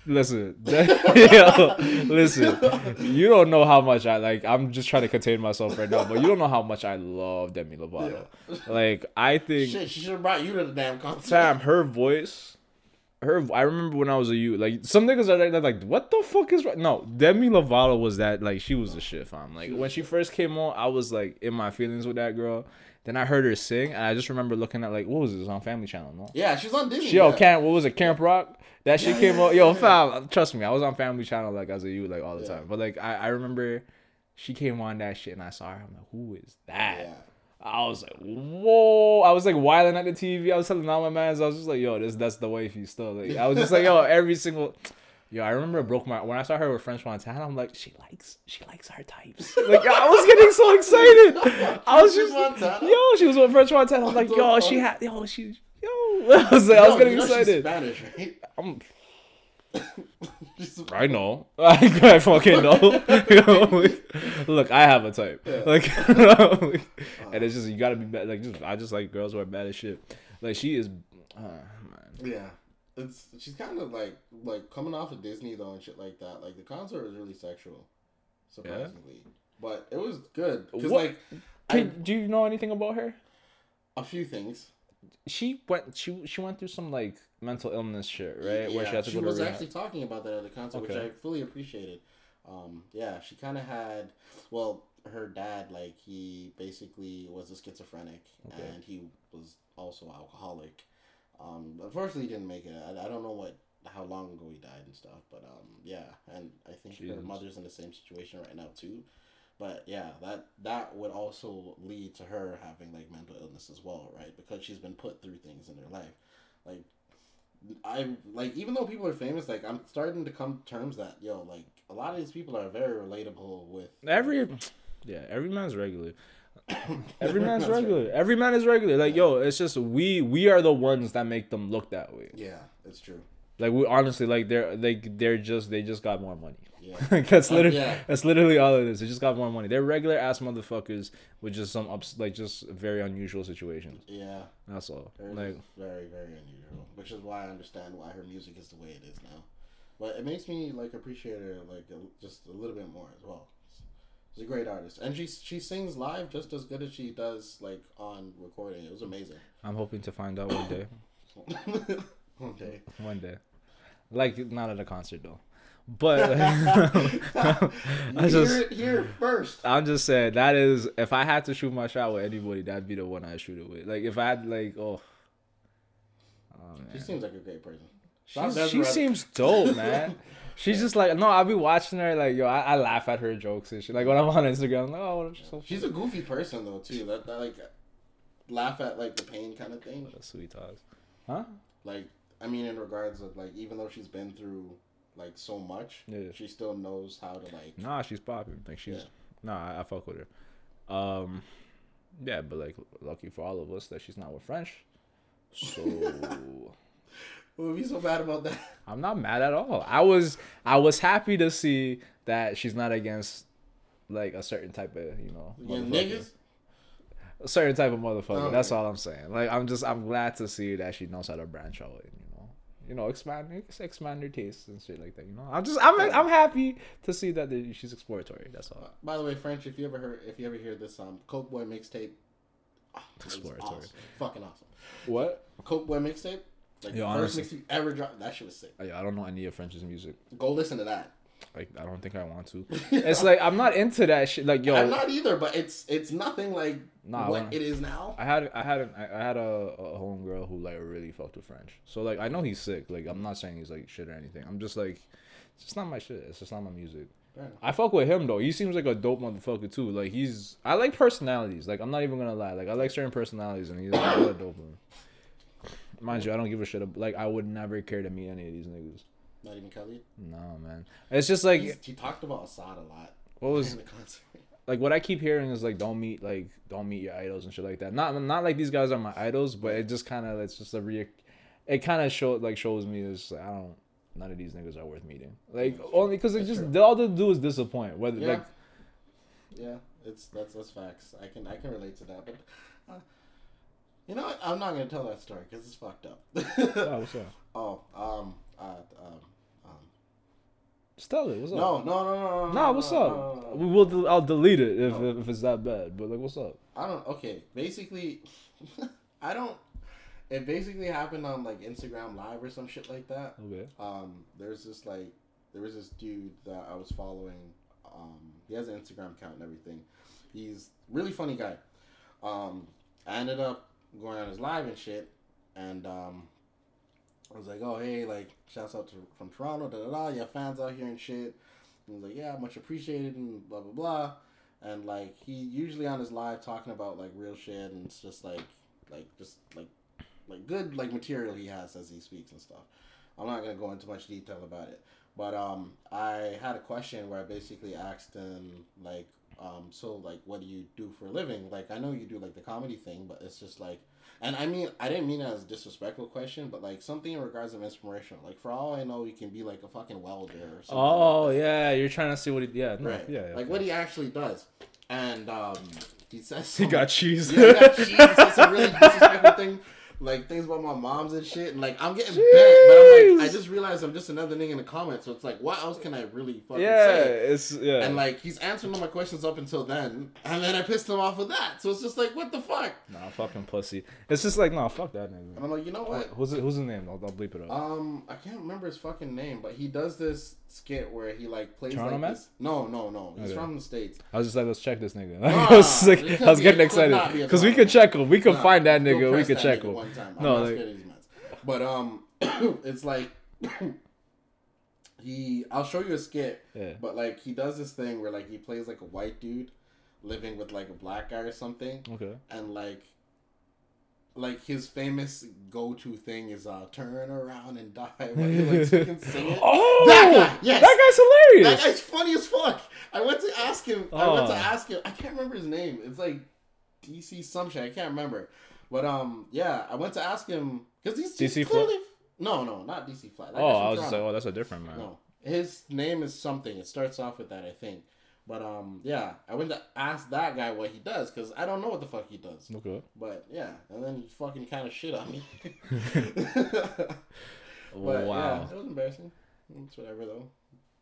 Listen, yo, listen. You don't know how much I like. I'm just trying to contain myself right now, but you don't know how much I love Demi Lovato. Like I think, Shit, she should have brought you to the damn concert. Sam, her voice her. I remember when I was a youth, like some niggas are like, like, what the fuck is right? No, Demi Lovato was that like she was a shit, fam. Like when she first came on, I was like in my feelings with that girl. Then I heard her sing, and I just remember looking at like, what was this on Family Channel? No, Yeah, she's on Disney. yo, oh, yeah. Camp, what was it, Camp Rock? That shit came on. Yo, fam, trust me, I was on Family Channel like as a youth, like all the time. But like I, I remember she came on that shit, and I saw her. I'm like, who is that? I was like, whoa! I was like whiling at the TV. I was telling all my mans, I was just like, yo, this that's the wifey still. Like, I was just like, yo, every single. Yo, I remember it broke my when I saw her with French Montana. I'm like, she likes she likes our types. Like I was getting so excited. I was just Montana? yo, she was with French Montana. I'm like, yo, fuck? she had yo, she yo. I was like, I was getting you know excited. Spanish, right? I'm, She's- I know. I, I fucking know. You know, look, I have a type. Yeah. Like, and it's just you gotta be bad. Like, just I just like girls who are bad as shit. Like she is. Uh, man. Yeah. It's she's kind of like like coming off of Disney though and shit like that. Like the concert was really sexual, surprisingly, but it was good because What- like Can, do you know anything about her? a few things. She went. She she went through some like mental illness shit, right? Where she had to go to was rehab. actually talking about that at the concert, which I fully appreciated. Um, yeah, she kind of had, well, her dad, like, he basically was a schizophrenic Okay. and he was also alcoholic. Um, unfortunately, he didn't make it. I, I don't know what how long ago he died and stuff, but um, yeah, and I think her mother's in the same situation right now too. But yeah, that that would also lead to her having like mental illness as well, right? Because she's been put through things in her life. Like I like even though people are famous, like I'm starting to come to terms that yo, like a lot of these people are very relatable with Every yeah, every man's regular. Every man's regular. Every man is regular. Like yo, it's just we we are the ones that make them look that way. Yeah, it's true. Like we honestly like they're they they're just they just got more money. Yeah. Like that's Uh, literally yeah. that's literally all it is. They just got more money. They're regular ass motherfuckers with just some ups like just very unusual situations. Yeah. That's all. Very, Like very, very unusual. Which is why I understand why her music is the way it is now. But it makes me like appreciate her like a, just a little bit more as well. She's a great artist, and she she sings live just as good as she does like on recording. It was amazing. I'm hoping to find out one day. one day. One day. Like not at a concert though. But I just hear it here first. I'm just saying that is if I had to shoot my shot with anybody, that'd be the one I shoot it with. Like if I had like oh, oh She seems like a great person. She's, she seems dope, man. She's just like no, I'll be watching her like yo, I, I laugh at her jokes and shit. Like when I'm on Instagram, I'm like oh, she's so She's a goofy person though too. That, that like laugh at like the pain kind of thing. sweet talks, huh? Like I mean, in regards of like even though she's been through like so much, Yeah. she still knows how to like. Nah, she's popping. Like she's Yeah. nah, I, I fuck with her. Um, yeah, but like lucky for all of us that she's not with French. So What would be so bad about that? I'm not mad at all. I was I was happy to see that she's not against like a certain type of you know Yeah, niggas. a certain type of motherfucker. Oh, That's all I'm saying. Like I'm just I'm glad to see that she knows how to branch out and you know you know expand expand her tastes and shit like that. You know I'm just I'm I'm happy to see that she's exploratory. That's all. By the way, French, if you ever heard, if you ever hear this um Coke Boy mixtape, oh, Exploratory. awesome. fucking awesome. What? Coke Boy mixtape, like Yo, the first honestly. mixtape ever dropped. That shit was sick. I don't know any of French's music. Go listen to that. Like I don't think I want to. It's like I'm not into that shit. Like yo, I'm not either, but it's it's nothing like Nah, what it is now. I had I had an, I I had a, a homegirl who like really fucked with French. So like I know he's sick. Like I'm not saying he's like shit or anything. I'm just like it's just not my shit. It's just not my music. I fuck with him though. He seems like a dope motherfucker too. Like he's I like personalities. Like I'm not even gonna lie. Like I like certain personalities and he's like a dope one. Mind you, I don't give a shit. ab- Like I would never care to meet any of these niggas. Not even Kelly. No man. It's just like He's, he talked about Assad a lot what was in the concert. like what I keep hearing is like don't meet like don't meet your idols and shit like that. Not not like these guys are my idols, but it just kind of it's just a re. It kind of show like shows me is I don't. None of these niggas are worth meeting. Like only because it just true. all they do is disappoint. Whether Yeah. like Yeah, it's that's that's facts. I can I can relate to that, but uh, you know what? I'm not gonna tell that story because it's fucked up. oh, what's up? oh, um, uh, um, um. Just tell it. What's up? No, no, no, no, no. Nah, what's no, up? no, no. We will. del- I'll delete it if, No. if it's that bad. But like, what's up? I don't. Okay, basically, I don't. It basically happened on like Instagram Live or some shit like that. Okay. Um, there's this like there was this dude that I was following. Um, he has an Instagram account and everything. He's really funny guy. Um, I ended up going on his live and shit, and um, I was like, oh hey, like shouts out to from Toronto, da da da, you have fans out here and shit. And he was like, yeah, much appreciated and blah blah blah. And like he usually on his live talking about like real shit and it's just like like just like like good like material he has as he speaks and stuff. I'm not gonna go into much detail about it, but um, I had a question where I basically asked him like, um, so like, what do you do for a living? Like, I know you do like the comedy thing, but it's just like, and I mean, I didn't mean it as a disrespectful question, but like something in regards of inspirational. Like, for all I know, he can be like a fucking welder or something. Oh like yeah, you're trying to see what he. Yeah. No, right. Yeah. yeah, like okay. what he actually does, and um, he says He got cheese. yeah, he got cheese. He said some really disrespectful thing, like things about my moms and shit. And like I'm getting bent, but I'm like, I just realized I'm just another nigga in the comments. So it's like, what else can I really fucking yeah, say? it's yeah. And like he's answering all my questions up until then, and then I pissed him off with that. So it's just like, what the fuck? nah, fucking pussy. It's just like, nah, fuck that nigga. And I'm like, you know what? Who's it, who's his name? I'll, I'll bleep it up. Um, I can't remember his fucking name, but he does this skit where he like plays Toronto like man? this. No, no, no. He's Okay. from the states. I was just like, let's check this nigga. Nah, I was, like, I was getting be- it could not excited because we could check him. We could Nah, find that nigga. We could check him. One time. I'm No, like- scared of these. But um, it's like he. I'll show you a skit. Yeah. But like he does this thing where like he plays like a white dude living with like a black guy or something, Okay. and like. Like his famous go-to thing is uh turn around and die. He like fucking sing it. Oh, That guy, yes. that guy's hilarious. That guy's funny as fuck. I went to ask him. I went to Oh. ask him. I can't remember his name. It's like DC some shit. I can't remember. But um, yeah, I went to ask him because he's, he's DC clearly. No, no, not DC Fly. That oh, I was just like, oh, that's a different man. no, his name is something. It starts off with that, I think. But um, yeah, I went to ask that guy what he does because I don't know what the fuck he does. Okay. But yeah, and then he fucking kind of shit on me. but yeah, wow. it was embarrassing. It's whatever though.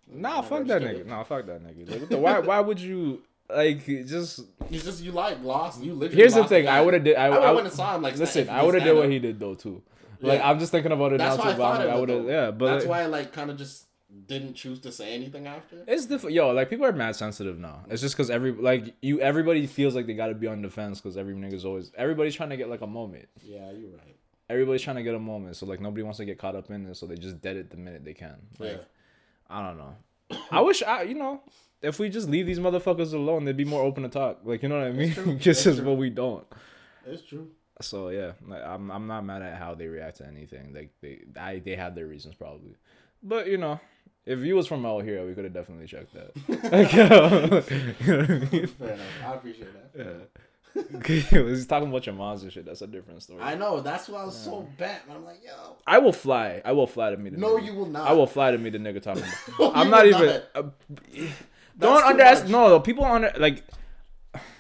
Nah, Never fuck that nigga. it. Nah, fuck that nigga. Like, what the, why? Why would you like just? He's just you like lost. You literally. Here's the thing. I would have did. I, I I have went and saw him. Like listen. I would have did what he did though too. Like Yeah. I'm just thinking about it That's now why I too. thought but of I it, would have. Yeah, but that's like, why I like kind of just didn't choose to say anything after. It's different, yo. Like people are mad sensitive now. It's just because every like you, everybody feels like they got to be on defense because every nigga's always everybody's trying to get like a moment. Yeah, you're right. Everybody's trying to get a moment, so like nobody wants to get caught up in this, so they just dead it the minute they can. Like Yeah. I don't know. I wish I, you know, if we just leave these motherfuckers alone, they'd be more open to talk. Like you know what I mean? just as what we don't. It's true. So yeah, I'm I'm not mad at how they react to anything. Like they I they have their reasons probably, but you know, if you was from out here, we could have definitely checked that. Like, I mean? Fair enough. I appreciate that. Yeah. He's talking about your moms and shit. That's a different story. I know. That's why I was so bent. I'm like, yo. I will fly. I will fly to meet the No, nigga. you will not. I will fly to meet the nigga talking about. No, I'm not even. not. Uh, don't underestimate. No, no, people under like.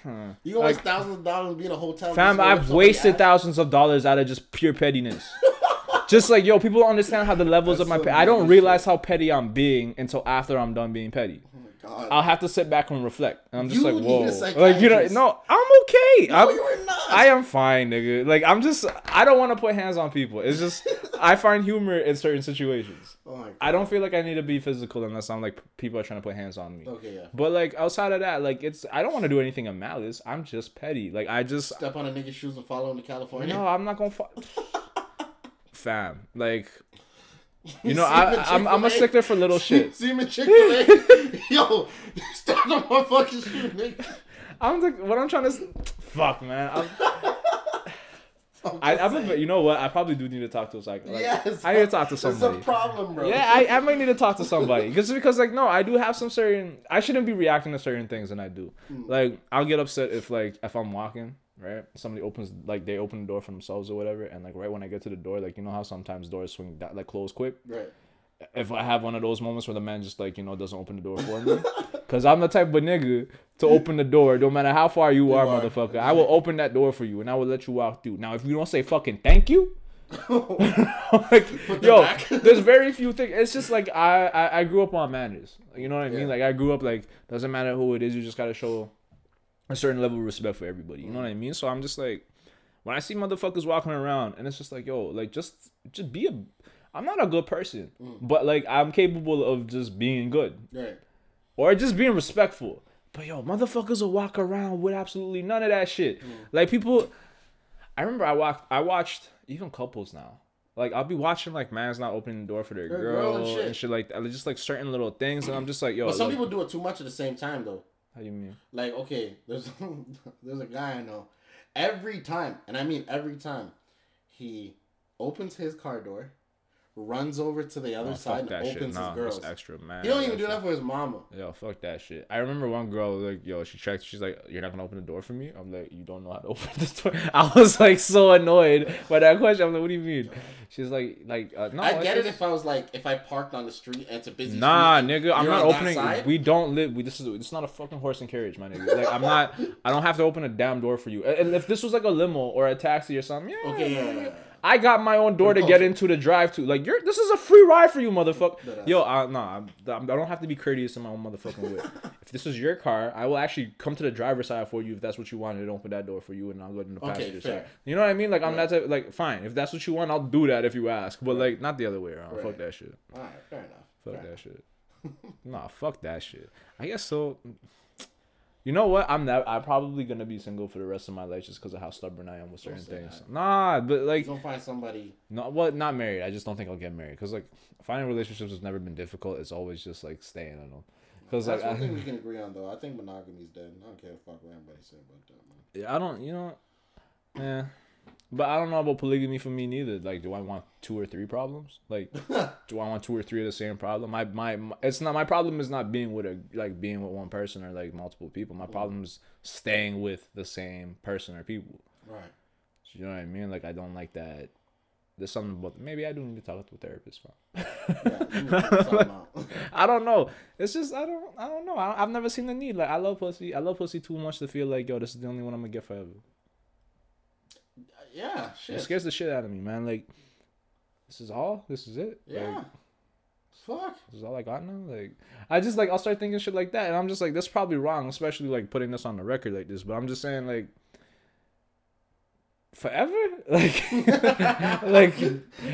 Hmm. You gonna waste Like, thousands of dollars to be in a hotel. fam, just to whip I've wasted thousands of dollars out of just pure pettiness. just like yo, people don't understand how the levels of my. some Pe- I don't realize shit. how petty I'm being until after I'm done being petty. God. I'll have to sit back and reflect, and I'm just You like, whoa, like you know, no, I'm okay. no, I'm, you are not. I am fine, nigga. Like I'm just I don't want to put hands on people. It's just I find humor in certain situations. Oh my god. I don't feel like I need to be physical unless I'm like people are trying to put hands on me. Okay, yeah. But like outside of that, like it's I don't want to do anything of malice. I'm just petty. Like I just Step on a nigga's shoes and follow him to California. no, I'm not gonna. Fu- Fam, like you know, I, I'm, I'm a stickler for little shit. See him at Chick Fil A. Yo, step on my fucking shoe, nigga. I'm like what I'm trying to. Fuck, man. I'm, I, I'm a, you know what? I probably do need to talk to a psych. Like, yes, I need to talk to somebody. It's a problem, bro. Yeah, I, I might need to talk to somebody because because like no, I do have some certain. I shouldn't be reacting to certain things, and I do. Hmm. Like I'll get upset if like if I'm walking right, somebody opens like they open the door for themselves or whatever, and like right when I get to the door, like you know how sometimes doors swing that like close quick. right. If I have one of those moments where the man just like you know doesn't open the door for me, because I'm the type of nigga to open the door, no matter how far you are, are. motherfucker. I will open that door for you, and I will let you walk through. Now, if you don't say fucking thank you. like, yo, there's very few things. It's just like I, I I grew up on manners. You know what I mean? Yeah. Like I grew up like doesn't matter who it is, you just gotta show a certain level of respect for everybody. You know what I mean? So I'm just like, when I see motherfuckers walking around and it's just like, yo, like just just be a. I'm not a good person, but like I'm capable of just being good Right. or just being respectful. But yo, motherfuckers will walk around with absolutely none of that shit. Mm. Like people, I remember I walked, I watched even couples now. Like I'll be watching like man's not opening the door for their Their girl, girl and and, shit. shit. like that. Just like certain little things, and I'm just like, yo. But some like, people do it too much at the same time though. how you mean? Like, okay, there's there's a guy I know. Every time, and I mean every time, he opens his car door, runs over to the other side, and shit. opens Nah, his girls. extra, man. He don't even do shit. that for his mama. Yo, fuck that shit. I remember one girl like, yo, she checked. She's like, "You're not gonna open the door for me." I'm like, "You don't know how to open the door." I was like so annoyed by that question. I'm like, "What do you mean?" She's like, "Like, uh, no." I it's get it if I was like, if I parked on the street and it's a busy Nah, street. nigga, I'm not opening. We don't live. We this is this is not a fucking horse and carriage, my nigga. Like I'm not. I don't have to open a damn door for you. And if this was like a limo or a taxi or something, yeah. Okay, yeah, yeah, yeah. I got my own door to oh. get into the drive to. Like you're. This is a free ride for you, motherfucker. Yo, I, nah, I'm, I don't have to be courteous in my own motherfucking way. if this is your car, I will actually come to the driver's side for you if that's what you want and open that door for you, and I'll go in the passenger fair. side. You know what I mean? Like I'm Right. not type- like fine. If that's what you want, I'll do that if you ask. But like not the other way around. Fuck that shit. All right, fair enough. Fuck fair that shit. nah, fuck that shit. I guess so. You know what? I'm not. I'm probably gonna be single for the rest of my life just because of how stubborn I am with certain things. that. Nah, but like, Don't find somebody. no, what? Not married. I just don't think I'll get married because like finding relationships has never been difficult. It's always just like staying in them. Like, That's one I, thing we can agree on, though. I think monogamy's dead. I don't care what fuck what anybody say about that. Man. Yeah, I don't. You know, yeah. But I don't know about polygamy for me neither. Like, do I want two or three problems? Like, do I want two or three of the same problem? My, my my it's not my problem is not being with a like being with one person or like multiple people. My problem is staying with the same person or people. Right. You know what I mean? Like I don't like that. There's something about maybe I do need to talk to a therapist. Yeah. you need to figure something out. I don't know. It's just I don't I don't know. I, I've never seen the need. Like I love pussy. I love pussy too much to feel like yo, this is the only one I'm gonna get forever. Yeah. Shit. It scares the shit out of me, man. Like this is all. This is it. Like, Yeah. Fuck. This is all I got now. Like, I just like I'll start thinking shit like that, and I'm just like, that's probably wrong, especially like putting this on the record like this. But I'm just saying, like, forever, like, like,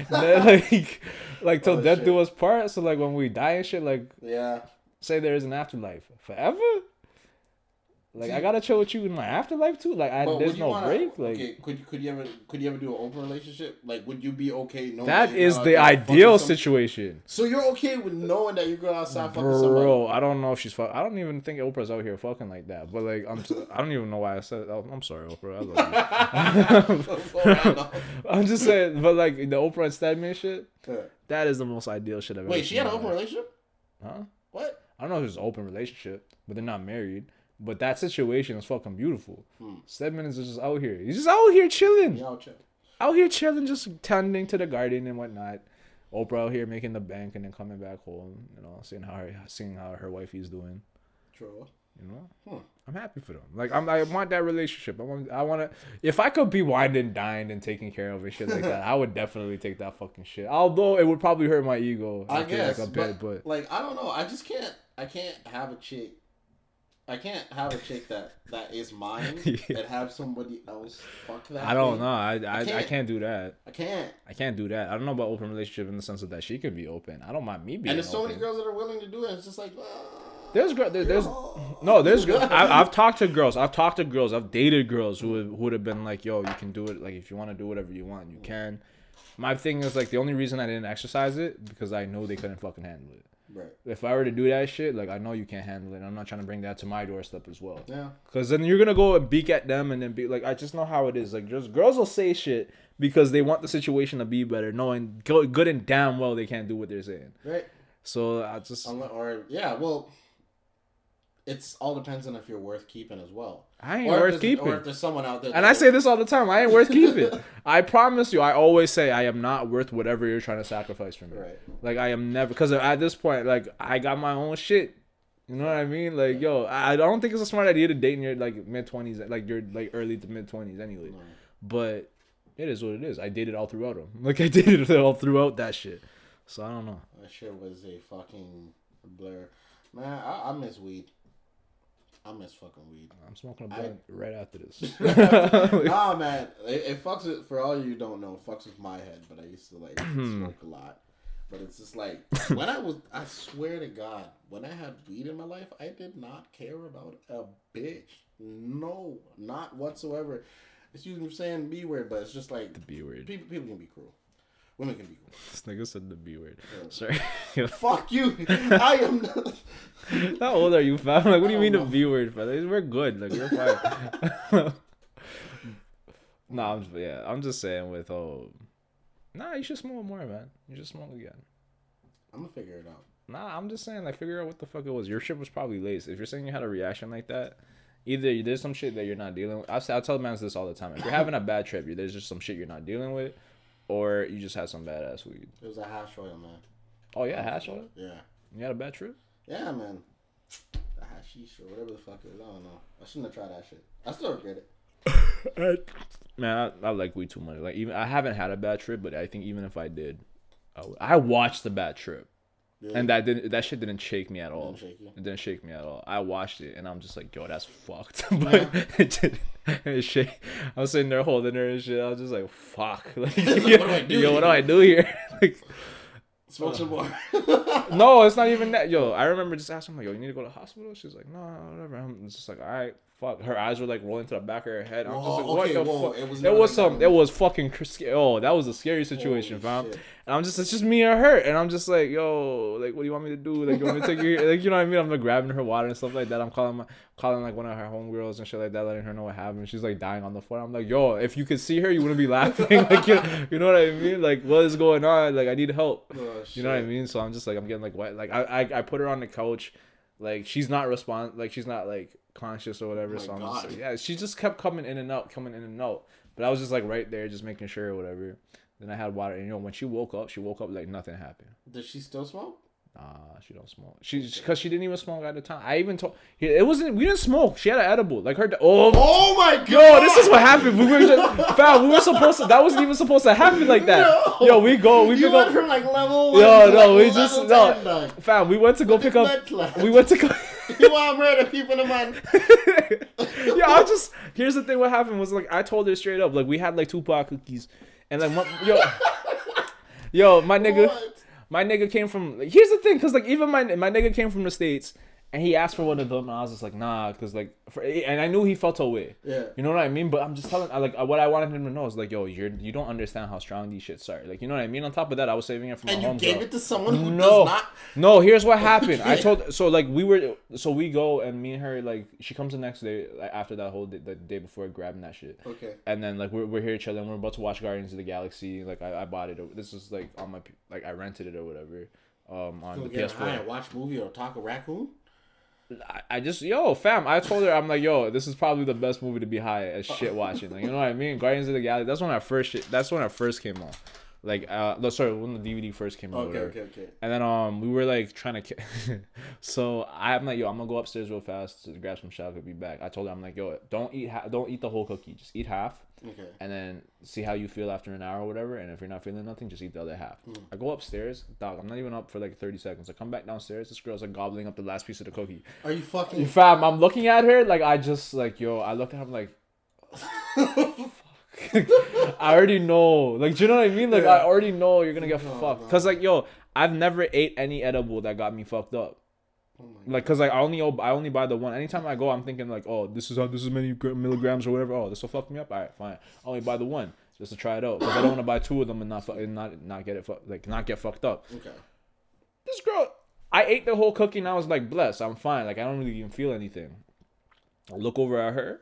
like, like till Oh, death shit. do us part. So like when we die and shit, like, Yeah. say there is an afterlife, forever. Like I gotta chill with you in my afterlife too. Like I, there's no wanna, break. Like okay, could could you ever could you ever do an open relationship? Like, would you be okay knowing that you're is the ideal situation. So you're okay with knowing that you're go outside fucking somebody? Bro, I don't know if she's fuck. I don't even think Oprah's out here fucking like that. But like, I'm. s- I don't even know why I said. Oh, I'm sorry, Oprah. I love you. I'm just saying, but like the Oprah and Stedman shit, Yeah. that is the most ideal shit I've ever. Wait, she had an open life. relationship? Huh? What? I don't know if it's an open relationship, but they're not married. But that situation is fucking beautiful. Hmm. Stedman is just out here. He's just out here chilling. Yeah, I'll check. Out here chilling, just tending to the garden and whatnot. Oprah out here making the bank and then coming back home. You know, seeing how her, seeing how her wifey's doing. True. You know, Hmm. I'm happy for them. Like I'm, I want that relationship. I want, I want to. If I could be wined and dined and taken care of and shit like that, I would definitely take that fucking shit. Although it would probably hurt my ego. I guess, like a bit, but, but like I don't know. I just can't. I can't have a chick. I can't have a chick that that is mine Yeah. and have somebody else fuck that. I don't thing. know. I, I, I, can't. can't. do that. I can't. I can't do that. I don't know about open relationship in the sense of that she could be open. I don't mind me being. Open. And there's so many girls that are willing to do it. It's just like. ah, There's girl. There, there's no. There's girl. I, I've talked to girls. I've talked to girls. I've dated girls who would, who would have been like, "Yo, you can do it. Like, if you want to do whatever you want, you can." My thing is like the only reason I didn't exercise it because I know they couldn't fucking handle it. Right. If I were to do that shit, like I know you can't handle it. I'm not trying to bring that to my doorstep as well. Yeah. Cause then you're gonna go and beak at them and then be like, I just know how it is. Like, just girls will say shit because they want the situation to be better, knowing good and damn well they can't do what they're saying. Right. So I just, Unle- Or yeah. Well. It's all depends on if you're worth keeping as well. I ain't worth keeping. Or if there's someone out there. And I say this all the time. I ain't worth keeping. I promise you. I always say I am not worth whatever you're trying to sacrifice for me. Right. Like I am never because at this point, like I got my own shit. You know what I mean? Like yo, I I don't think it's a smart idea to date in your like mid twenties, like your like early to mid twenties anyway. No. But it is what it is. I dated all throughout them. Like I dated all throughout that shit. So I don't know. That shit was a fucking blur. Man, I, I miss weed. I miss fucking weed. I'm smoking a I- blunt right after this. nah, man, it, it fucks with. For all you don't know, it fucks with my head. But I used to like hmm. smoke a lot. But it's just like when I was. I swear to God, when I had weed in my life, I did not care about a bitch. No, not whatsoever. Excuse me for saying b word, but it's just like the B word. people. People can be cruel. Women can be cruel. This nigga said the B word. Yeah. Sorry. Fuck you. I am. Not, How old are you, fam? Like, what do you mean the. B word, fam? Like, We're good. Like, we're fine. nah, I'm just, yeah, I'm just saying with oh, nah, you should smoke more, man. You should smoke again. I'm gonna figure it out. Nah, I'm just saying, like, figure out what the fuck it was. Your shit was probably laced. If you're saying you had a reaction like that, either there's some shit that you're not dealing with. I say, I tell mans this all the time. If you're having a bad trip, there's just some shit you're not dealing with, or you just had some badass weed. It was a hash oil, man. Oh yeah, hash oil. Yeah. You had a bad trip. Yeah, man. The hashish or whatever the fuck it is. I don't know. I shouldn't have tried that shit. I still regret it. Man, I, I like weed too much. Like even I haven't had a bad trip, but I think even if I did, I, would- I watched the bad trip, Yeah. and that didn't that shit didn't shake me at all. Didn't shake you? It didn't shake me at all. I watched it and I'm just like, yo, that's fucked. but it didn't. It shake. I was sitting there holding her and shit. I was just like, fuck. Like, What do I do yo, what do here? I do here? like, Smoke some more. no, it's not even that. Yo, I remember just asking her, yo, you need to go to the hospital? She's like, no, whatever. I'm just like, all right, fuck. Her eyes were like rolling to the back of her head. I'm just like, oh, what okay, the whoa, fuck? it was It was like some. that. It was fucking. Oh, that was a scary situation, fam. Shit. And I'm just, it's just me and her, and I'm just like, yo, like, what do you want me to do? Like, you want me to take you, like, you know what I mean? I'm like grabbing her water and stuff like that. I'm calling my, calling like one of her homegirls and shit like that, letting her know what happened. She's like dying on the floor. I'm like, yo, if you could see her, you wouldn't be laughing. like, you, you know what I mean? Like, what is going on? Like, I need help. Oh, You know what I mean? So I'm just like I'm getting like wet. Like I I, I put her on the couch, like she's not respond like she's not like conscious or whatever. Oh so I'm just like, yeah, she just kept coming in and out, coming in and out. But I was just like right there, just making sure or whatever. Then I had water, and you know when she woke up, she woke up like nothing happened. Does she still smoke? Nah, she don't smoke. She because she didn't even smoke at the time. I even told it wasn't. We didn't smoke. She had an edible. Like her. Oh, Oh my god! Yo, this is what happened. We were just, fam, we were supposed to. That wasn't even supposed to happen like that. No. Yo, we go. We You pick went up. from like level one. Yo, no, we just no, 10, dog. fam. We went to go pick up. We went to go. You want to murder people, the man? yeah, I just here's the thing. What happened was like I told her straight up. Like we had like two Tupac cookies, and like one, yo, yo, my nigga, What? my nigga came from. Like, here's the thing, cause like even my my nigga came from the states, and he asked for one of them, and I was just like nah, cause like, for, and I knew he felt away. Yeah. You know what I mean? But I'm just telling, I like what I wanted him to know is like, yo, you're you don't understand how strong these shits are. Like, you know what I mean? On top of that, I was saving it for my And you home gave girl. it to someone who No, does not. no. Here's what happened. I told so like we were so we go and me and her like she comes the next day like, after that whole day, the day before grabbing that shit. Okay. And then like we're, we're here each other and We're about to watch Guardians of the Galaxy. Like I, I bought it. This is like on my like I rented it or whatever. Um, on Go the get high PS4. and watch movie or talk a raccoon. I, just yo fam. I told her I'm like yo. This is probably the best movie to be high as shit watching. Like you know what I mean? Guardians of the Galaxy. That's when I first shit. That's when I first came on. Like uh, no, sorry, when the DVD first came out. Okay, whatever. okay, okay. And then um we were like trying to, so I'm like yo I'm gonna go upstairs real fast to grab some chocolate. Be back. I told her I'm like yo don't eat ha- don't eat the whole cookie. Just eat half, Okay. and then see how you feel after an hour or whatever. And if you're not feeling nothing, just eat the other half. I go upstairs, dog. I'm not even up for like 30 seconds. I come back downstairs. This girl's like gobbling up the last piece of the cookie. Are you fucking? Fam, I'm looking at her like I just like yo. I looked at her I'm like. I already know. Like, do you know what I mean? Like, Yeah. I already know you're gonna get No, fucked. no. Cause like, yo, I've never ate any edible that got me fucked up. Oh Like, cause like I only I only buy the one. Anytime I go, I'm thinking like, oh, this is how this is many milligrams or whatever. Oh, this will fuck me up. All right, fine. I only buy the one just to try it out. Cause I don't want to buy two of them and not fu- and not not get it fu- like not get fucked up. Okay. This girl, I ate the whole cookie and I was like, blessed. I'm fine. Like I don't really even feel anything. I look over at her.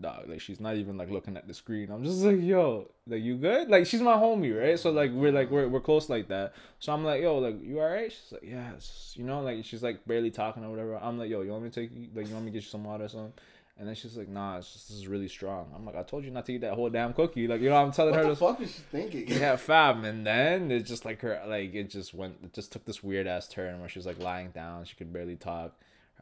Dog, like she's not even like looking at the screen. I'm just like, yo, like you good? Like she's my homie, right? So like we're like we're we're close like that. So I'm like, yo, like you alright? She's like, yes. You know, like she's like barely talking or whatever. I'm like, yo, you want me to take you like you want me to get you some water or something? And then she's like, nah, it's just, this is really strong. I'm like, I told you not to eat that whole damn cookie. Like, you know, I'm telling What her the this fuck is she thinking? yeah, fam. And then it just like her, like it just went, it just took this weird ass turn where she was like lying down. She could barely talk.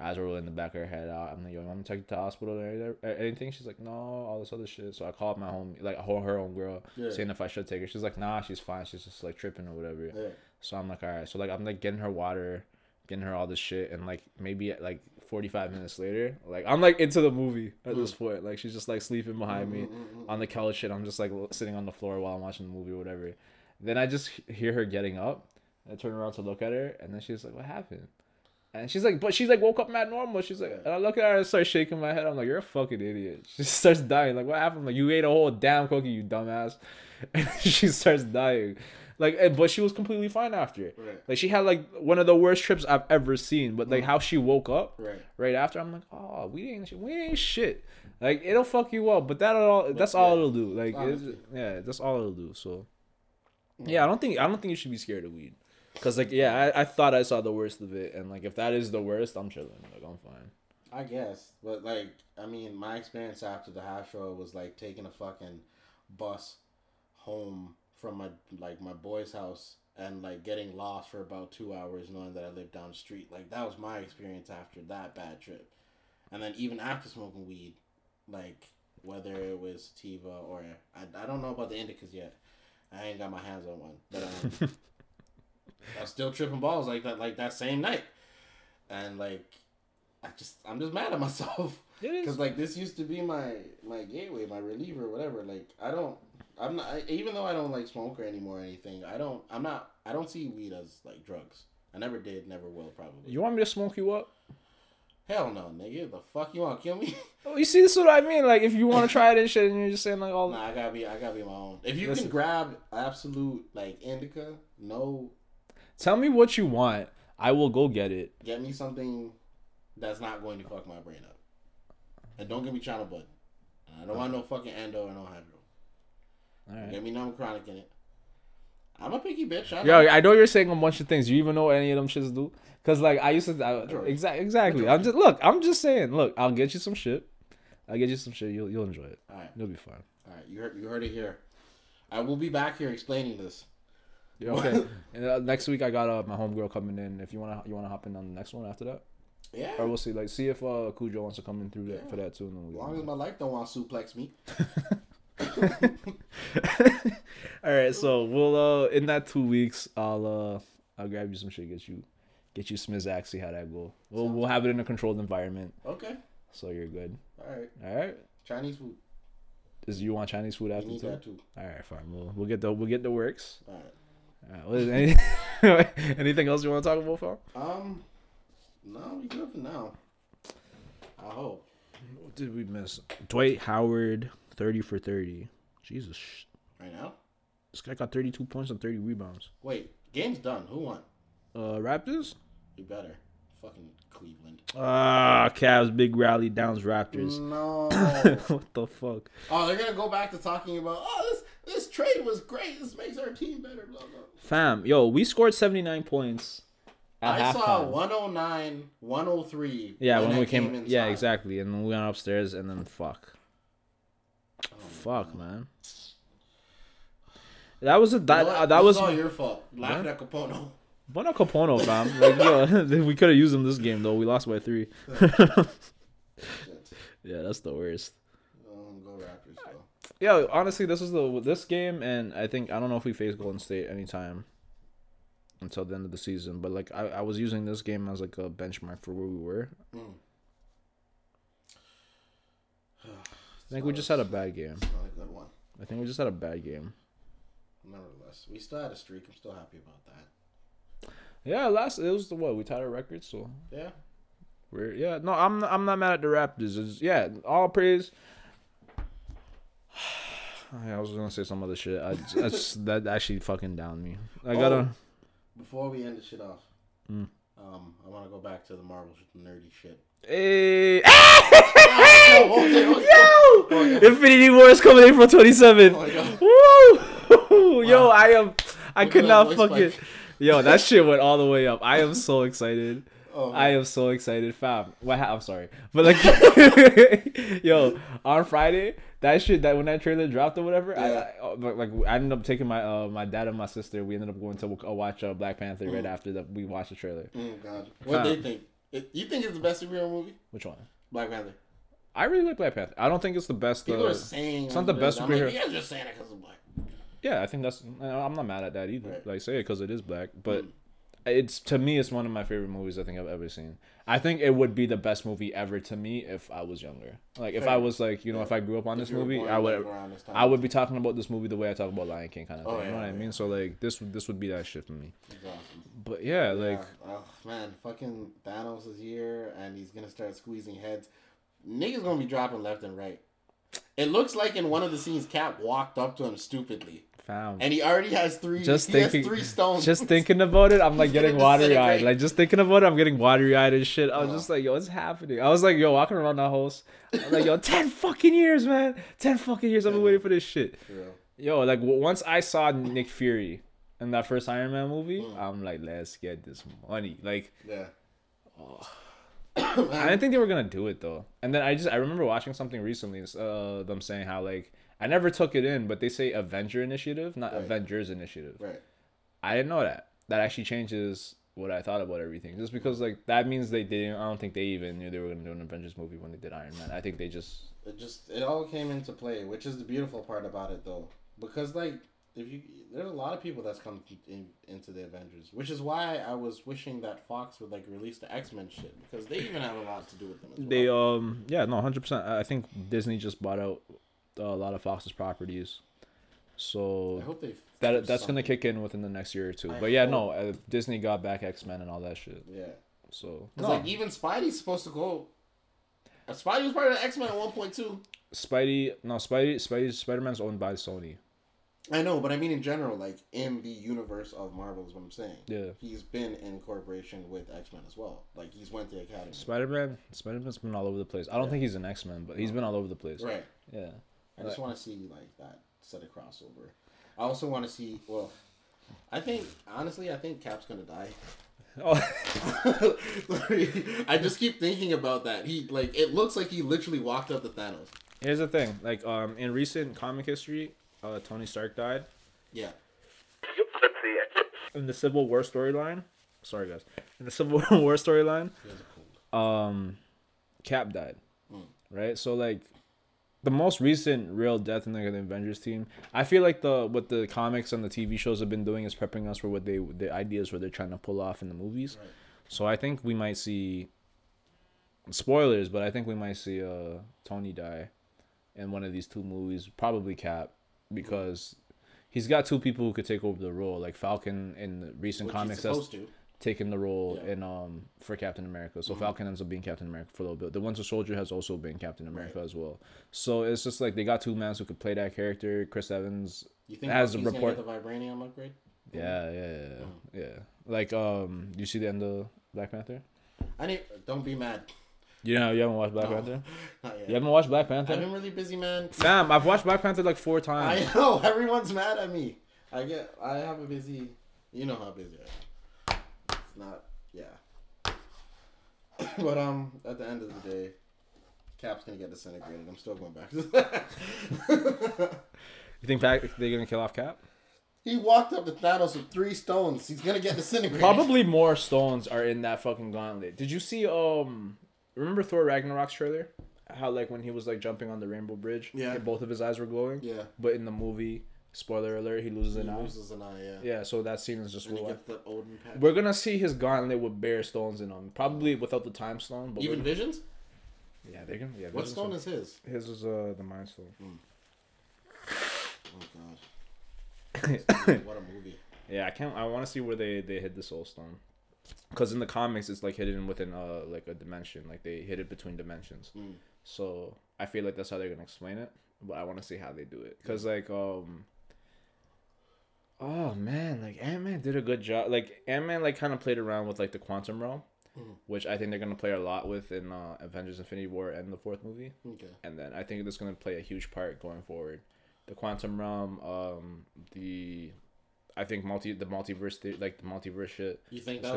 Eyes were in the back of her head. I'm like, yo, you want me to take you to the hospital or anything- She's like, no, all this other shit. So I called my home, like her, own girl, Yeah. saying if I should take her. She's like, nah, she's fine. She's just like tripping or whatever. Yeah. So I'm like, all right. So like I'm like getting her water, getting her all this shit, and like maybe like 45 minutes later, like I'm like into the movie at this mm. point. Like she's just like sleeping behind me mm, mm, on the couch, and I'm just like sitting on the floor while I'm watching the movie or whatever. Then I just hear her getting up. I turn around to look at her, and then she's like, "What happened?" And she's like, "But she's like woke up mad normal." She's like, and I look at her and start shaking my head. I'm like, "You're a fucking idiot." She starts dying. Like, what happened? I'm like, you ate a whole damn cookie, you dumbass. And she starts dying. Like, eh, but she was completely fine after it. Right. Like she had like one of the worst trips I've ever seen. But like mm. how she woke up Right. right after, I'm like, oh, we ain't we ain't shit. Like it'll fuck you up, but that all that's all it'll do. Like it's, yeah, that's all it'll do. So yeah, I don't think I don't think you should be scared of weed. Cause like yeah, I, I thought I saw the worst of it, and like if that is the worst, I'm chilling. Like I'm fine. I guess, but like, I mean, my experience after the house show was like taking a fucking bus home from my like my boy's house and like getting lost for about two hours, knowing that I lived down the street. Like that was my experience after that bad trip, and then even after smoking weed, like whether it was Tiva or I, I don't know about the indicas yet. I ain't got my hands on one, but um, I was still tripping balls like that, like that same night, and like I just I'm just mad at myself because like this used to be my my gateway, my reliever, whatever. Like I don't, I'm not I, even though I don't like smoke or anymore or anything. I don't, I'm not, I don't see weed as like drugs. I never did, never will, probably. You want me to smoke you up? Hell no, nigga. The fuck you want to kill me? Oh, you see, this is what I mean. Like if you want to try this shit, and you're just saying like all. nah, I gotta be, I gotta be my own. If you Listen. can grab absolute like indica, no, Tell me what you want. I will go get it. get me something that's not going to fuck my brain up, and don't give me China bud. I don't want no fucking endo or no hydro. All right. Get me numb chronic in it. I'm a picky bitch. I Yo, know. I know you're saying a bunch of things. Do you even know what any of them shits do? Cause like I used to, I, exactly, exactly. I'm just look. I'm just saying. Look, I'll get you some shit. I'll get you some shit. You'll you'll enjoy it. All right, You'll be fine. all right. You heard, you heard it here. I will be back here explaining this. Okay. and uh, next week I got uh, my homegirl coming in. If you wanna you wanna hop in on the next one after that, Yeah. or we'll see. Like see if uh Cujo wants to come in through that Yeah. for that too. And then As long as my life don't want to suplex me. All right, so we'll uh in that two weeks I'll uh I'll grab you some shit, get you get you Smizac, see how that go. We'll we'll have it in a controlled environment, Okay. so you're good. All right. All right. Chinese food. Is you want Chinese food after too? that too. All right, fine. We'll we'll get the we'll get the works. All right. All right. What is any, anything else you want to talk about, fam? Um. No, we good for now. I hope. What did we miss? Dwight Howard, thirty for thirty. Jesus, Right now. this guy got thirty-two points and thirty rebounds. Wait. Game's done. Who won? Uh, Raptors. You better. Fucking Cleveland. Ah, Cavs big rally downs Raptors. No. what the fuck? oh, they're gonna go back to talking about. Oh, this this trade was great. This makes our team better. Blah blah. Fam, yo, we scored 79 points at I halftime. saw 109, 103. yeah, when I we came, yeah, exactly. And then we went upstairs and then fuck. Oh, Fuck, man. That was a You that know uh, that was all your fault. Laughing at Kapono. Bono Kapono, fam. Like, yo, we could have used him this game though. We lost by three. yeah, that's the worst. Um, go Raptors. So. Yo, honestly, this is the this game, and I think I don't know if we face Golden State anytime until the end of the season. But like, I, I was using this game as like a benchmark for where we were. Mm. I think we just had a bad game. Not a good one. I think we just had a bad game. Nevertheless, we still had a streak. I'm still happy about that. Yeah, last it was the what we tied our record, so Yeah. we're yeah. No, I'm not, I'm not mad at the Raptors. It's, yeah, all praise. I was gonna say some other shit. I, that actually fucking downed me. I gotta. Oh. Before we end the shit off, Mm. um, I want to go back to the Marvel nerdy shit. Hey, Oh, okay, okay. yo! Oh. Infinity War is coming April 27th. Oh my God. Woo! Yo, Wow. I am. I Look could not fucking. Yo, that shit went all the way up. I am so excited. Oh, I am so excited, fam. What? ha- I'm sorry, but like, yo, on Friday, that shit that when that trailer dropped or whatever, I, Yeah. I, like, like, I ended up taking my uh my dad and my sister. We ended up going to uh, watch uh, Black Panther right Mm. after that we watched the trailer. oh God. What do they think? You think it's the best superhero movie? Which one? Black Panther. I really like Black Panther. I don't think it's the best. People Uh, are saying it's not the I'm best like, superhero- You guys are just saying it because of black. yeah, I think that's. I'm not mad at that either. Right. Like say it because it is black, but Mm. It's to me it's one of my favorite movies I think I've ever seen. I think it would be the best movie ever to me if I was younger. Like if I was like you know Yeah. if I grew up on If this movie, I would like, around this time. I would be talking about this movie the way I talk about Lion King kind of Oh, thing. you know yeah, what I mean? So like this would this would be that shit for me. But yeah, like oh man, fucking Thanos is here and he's gonna start squeezing heads. Niggas gonna be dropping left and right. It looks like in one of the scenes, Cap walked up to him stupidly, fam. and he already has three. Just thinking- three stones. Just thinking about it, I'm like getting watery eyed. Like just thinking about it, I'm getting watery eyed and shit. I was Oh. just like, yo, what's happening? I was like, yo, walking around the house. I'm like, yo, ten fucking years, man. Ten fucking years. I've been waiting for this shit. Yo, like w- once I saw Nick Fury in that first Iron Man movie, Mm. I'm like, let's get this money. Like Yeah. I didn't think they were gonna do it though. And then I just I remember watching something recently, uh, them saying how like I never took it in, but they say Avenger Initiative, not Right. Avengers Initiative. Right. I didn't know that. That actually changes what I thought about everything. Just because like that means they didn't. I don't think they even knew they were gonna do an Avengers movie when they did Iron Man. I think they just It just it all came into play, which is the beautiful part about it though, because like if you there's a lot of people that's come in, into the Avengers, which is why I was wishing that Fox would like release the X Men shit because they even have a lot to do with them. As well. they um yeah no hundred percent. I think Disney just bought out a lot of Fox's properties, I so hope they that that's gonna kick in within the next year or two. I But yeah, hope. no, uh, Disney got back X Men and all that shit. Yeah, So no, like even Spidey's supposed to go. uh, Spidey was part of the X Men at one point too. Spidey no Spidey Spidey Spider Man's owned by Sony. I know, but I mean in general, like in the universe of Marvel is what I'm saying. Yeah. He's been in corporation with X Men as well. Like he's went to the academy. Spider Man, Spider Man's been all over the place. I don't Yeah. think he's an X Men, but he's been all over the place. Right. Yeah. I just want to see like that set of crossover. I also want to see. Well, I think honestly, I think Cap's gonna die. Oh, I just keep thinking about that. He like it looks like he literally walked up to Thanos. here's the thing. Like, um, in recent comic history, uh, Tony Stark died Yeah. in the Civil War storyline. Sorry, guys. In the Civil War storyline, He has a cold. um, Cap died. Mm. Right. So like, the most recent real death in like, the Avengers team, I feel like the what the comics and the TV shows have been doing is prepping us for what they the ideas where they're trying to pull off in the movies. Right. So I think we might see spoilers, but I think we might see uh Tony die in one of these two movies, probably Cap, because he's got two people who could take over the role, like Falcon in the recent Which comics supposed to. Taken the role Yeah. in um for Captain America. So Mhm. Falcon ends up being Captain America for a little bit. The Winter Soldier has also been Captain America Right. as well. So it's just like they got two men who could play that character. Chris Evans You think Has a he's report- gonna get the vibranium upgrade? yeah, yeah, yeah, yeah, yeah. Like, um, you see the end of Black Panther? I need. Don't be mad. You know, you haven't watched Black No. Panther. Not yet. You haven't watched Black Panther. I've been really busy, man. Fam, I've watched Black Panther like four times. I know everyone's mad at me. I get. I have a busy. You know how busy I am. It's not. Yeah. but um, at the end of the day, Cap's gonna get disintegrated. I'm still going back. You think Pac- they're gonna kill off Cap? he walked up to Thanos with three stones. He's gonna get disintegrated. Probably more stones are in that fucking gauntlet. Did you see um? Remember Thor Ragnarok's trailer? How like when he was like jumping on the Rainbow Bridge? Yeah. and both of his eyes were glowing. Yeah. But in the movie, spoiler alert, he loses He an eye. loses an eye. Yeah. Yeah, so that scene is just And he gets the Odin pack. We're gonna see his gauntlet with bare stones in them. Probably without the time stone, but Even Visions. yeah, they're gonna yeah. What stone is his? his is uh the mind stone. Oh god. what a movie. Yeah, I can't. I want to see where they they hid the soul stone, because in the comics it's like hidden within uh like a dimension. Like they hid it between dimensions. Mm. So I feel like that's how they're gonna explain it. But I want to see how they do it, cause like um. Oh man, like Ant Man did a good job. Like Ant Man, like kind of played around with like the quantum realm, Mhm. which I think they're gonna play a lot with in uh, Avengers: Infinity War and the fourth movie. Okay. and then I think that's gonna play a huge part going forward. The quantum realm, um, the I think multi the multiverse the- like the multiverse shit. You think that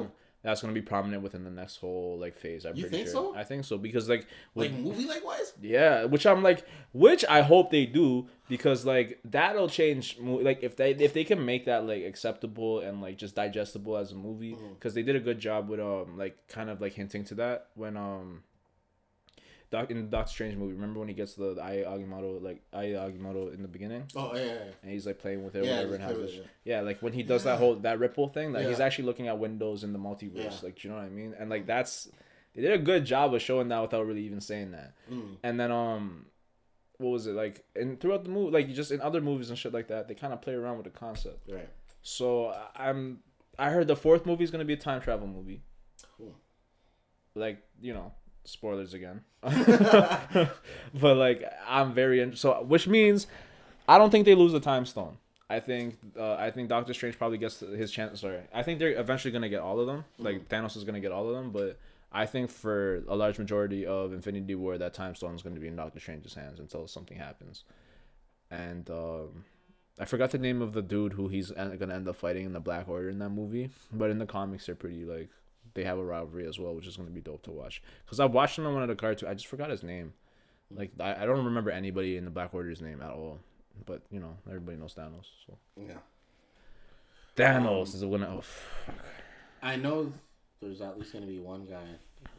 that's gonna be prominent within the next whole like phase. I'm You pretty think sure. so? I think so because like with, like movie like wise? yeah, which I'm like, which I hope they do because like that'll change. Like if they if they can make that like acceptable and like just digestible as a movie, because they did a good job with um like kind of like hinting to that when um Doc in the Doctor Strange movie. Remember when he gets the, the Eye Agamotto like Eye Agamotto in the beginning, Oh yeah, yeah, yeah. and he's like playing with it, or Yeah, whatever, and has play this, with it, yeah, like when he does that whole that ripple thing, like he's actually looking at windows in the multiverse, like you know what I mean, and like that's they did a good job of showing that without really even saying that, Mm. and then um. What was it like? And throughout the movie, like just in other movies and shit like that, they kind of play around with the concept. Right. So I'm, I heard the fourth movie is gonna be a time travel movie. Cool. Like you know, spoilers again. but like I'm very in- so, which means I don't think they lose the time stone. I think uh, I think Doctor Strange probably gets his chance. Sorry, I think they're eventually gonna get all of them. Like Thanos is gonna get all of them, but I think for a large majority of Infinity War, that time stone is gonna be in Doctor Strange's hands until something happens. And um, I forgot the name of the dude who he's gonna end up fighting in the Black Order in that movie, but in the comics they're pretty like they have a rivalry as well, which is gonna be dope to watch. Cause I watched him on one of the cartoons. I just forgot his name. Like I, I don't remember anybody in the Black Order's name at all. But you know everybody knows Thanos. So Yeah. Thanos is the winner. Oh, fuck. I know there's at least gonna be one guy,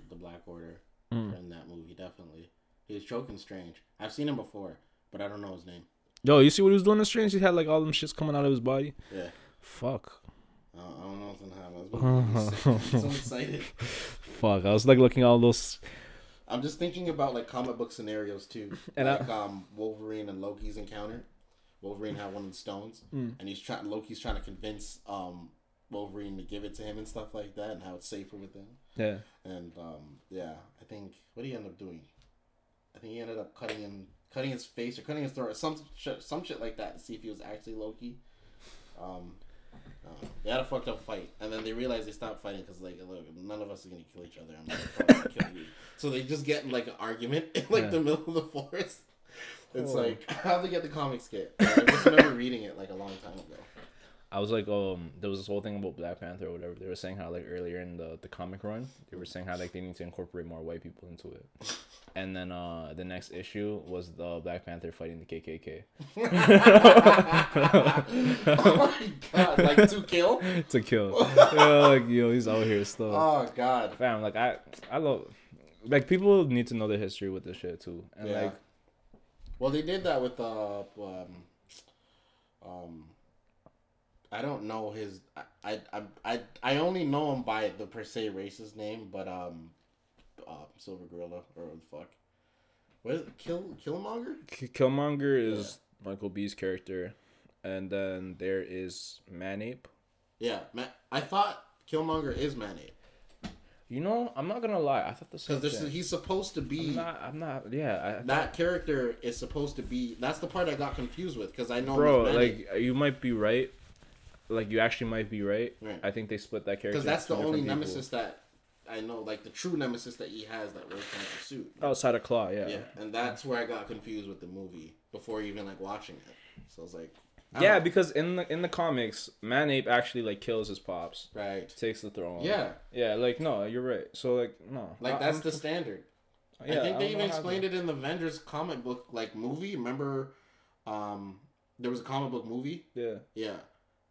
the Black Order, Mm. in that movie. Definitely. He was choking strange. I've seen him before, but I don't know his name. Yo, you see what he was doing in Strange? He had like all them shits coming out of his body. Yeah. Fuck. I don't, I don't know what's gonna happen. I'm so excited. Fuck. I was like looking at all those. I'm just thinking about like comic book scenarios too. And I- like um Wolverine and Loki's encounter. Wolverine had one of the stones, Mm. and he's trying. Loki's trying to convince um Wolverine to give it to him and stuff like that, and how it's safer with him. Yeah. And um yeah, I think what did he end up doing? I think he ended up cutting him, cutting his face or cutting his throat, or some shit, some shit like that to see if he was actually Loki. Um. Uh, they had a fucked up fight, and then they realized they stopped fighting because like, look, none of us are gonna kill each other. I'm not gonna kill you. So they just get in like an argument in like Yeah. the middle of the forest. It's Oh. like how they get the comics get. I just remember reading it like a long time ago. I was like, um, there was this whole thing about Black Panther or whatever. They were saying how like earlier in the the comic run, they were saying how like they need to incorporate more white people into it. And then uh the next issue was the Black Panther fighting the KKK oh my god! Like to kill? to kill. yeah, like yo, he's out here still. Oh god! Fam, like I, I love, like people need to know the history with this shit too, and Yeah. like Well, they did that with uh, um, um, I don't know his. I, I, I, I, only know him by the per se racist name, but um, uh, Silver Gorilla or the fuck. What is it? Kill Killmonger? Killmonger is Michael B's character, and then there is Manape. Yeah, man. I thought Killmonger is Manape You know, I'm not gonna lie, I thought the same because thing. he's supposed to be. I'm not. I'm not. Yeah, I, that character is supposed to be. That's the part I got confused with because I know bro, like you might be right. Like you actually might be right. Right. I think they split that character. because that's the only different people. nemesis that I know, like the true nemesis that he has that we're trying to pursue. outside of Claw. Yeah. Yeah, and that's where I got confused with the movie before even like watching it. So I was like, I Yeah, because in the in the comics, Manape actually like kills his pops, right. takes the throne. Yeah, Yeah, like no, you're right. So like no, like I- that's I'm- the standard. yeah, I think they don't even explained it in the Avengers comic book like movie. Remember, um, there was a comic book movie. Yeah. Yeah,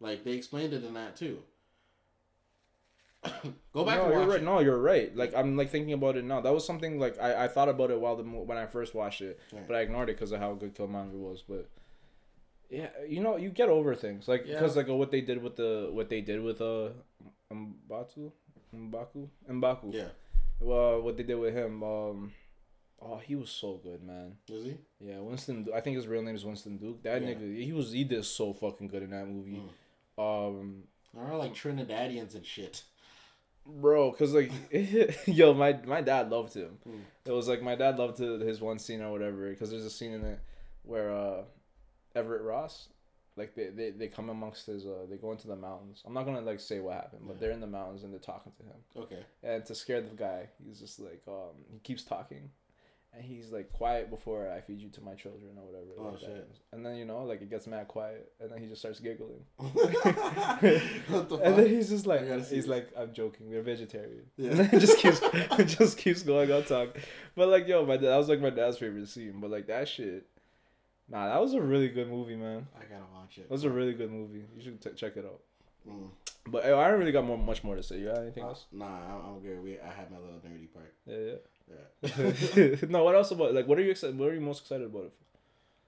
like they explained it in that too. Go back no, you're right. it. No, you're right. Like I'm like thinking about it now. That was something like I, I thought about it while the when I first watched it, Right. but I ignored it because of how good Killmonger was. But yeah, you know, you get over things like Yeah. because like what they did with the what they did with uh Mbatu Mbaku Mbaku. Yeah, Well, what they did with him. Um, oh, he was so good, man. was he? Yeah, Winston. I think his real name is Winston Duke. That Yeah. nigga, he was he did so fucking good in that movie. Mm. Um, They're like Trinidadians and shit. bro because like yo my my dad loved him Mm. it was like my dad loved to, his one scene or whatever because there's a scene in it where uh everett ross like they, they, they come amongst his uh they go into the mountains i'm not gonna like say what happened but Yeah. they're in the mountains and they're talking to him Okay. and to scare the guy he's just like um he keeps talking and he's like quiet before i feed you to my children or whatever Oh, like that. shit. and then you know like it gets mad quiet and then he just starts giggling what the and then he's just like, I gotta see he's this. like, I'm joking. We're vegetarian. Yeah. And then it just keeps, it just keeps going on talking. But like, yo, my dad, that was like my dad's favorite scene. But like that shit, nah, that was a really good movie, man. I gotta watch it. That was a really good movie. You should t- check it out. Mm. But uh, I don't really got more, much more to say. You got anything else? Nah, I'm, I'm good. We I had my little nerdy part. Yeah, yeah. Yeah. no, what else about like what are you excited? What are you most excited about?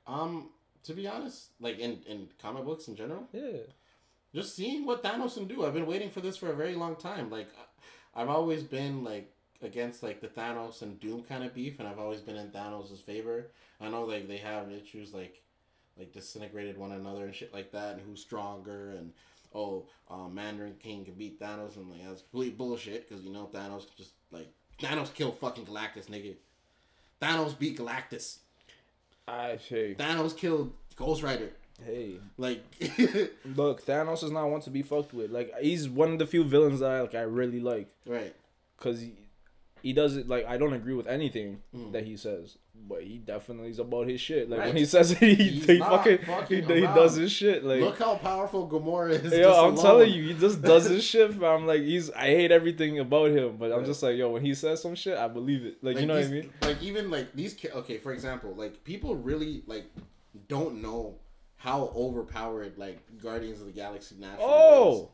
Um, to be honest, like in in comic books in general, Yeah, just seeing what Thanos can do. I've been waiting for this for a very long time. Like, I've always been like against like the Thanos and Doom kind of beef, and I've always been in Thanos' favor. I know like they have issues like like disintegrated one another and shit like that, and who's stronger and. Oh, uh, Mandarin King can beat Thanos, and like that's complete bullshit because you know Thanos just like Thanos killed fucking Galactus, nigga. Thanos beat Galactus. I say, Thanos killed Ghost Rider. hey, Like, look, Thanos is not one to be fucked with. Like he's one of the few villains that I like. I really like right. because he, he does it like I don't agree with anything Mm. that he says, but he definitely is about his shit. Like Right. when he says it, he, he fucking, fucking he, he does his shit. Like Look how powerful Gamora is. Yo, I'm alone. telling you, he just does his shit. Fam. like he's, I hate everything about him, but I'm just like, yo, when he says some shit, I believe it. Like, you know what I mean? Like even like these. Okay, for example, like people really like don't know how overpowered like Guardians of the Galaxy naturally is.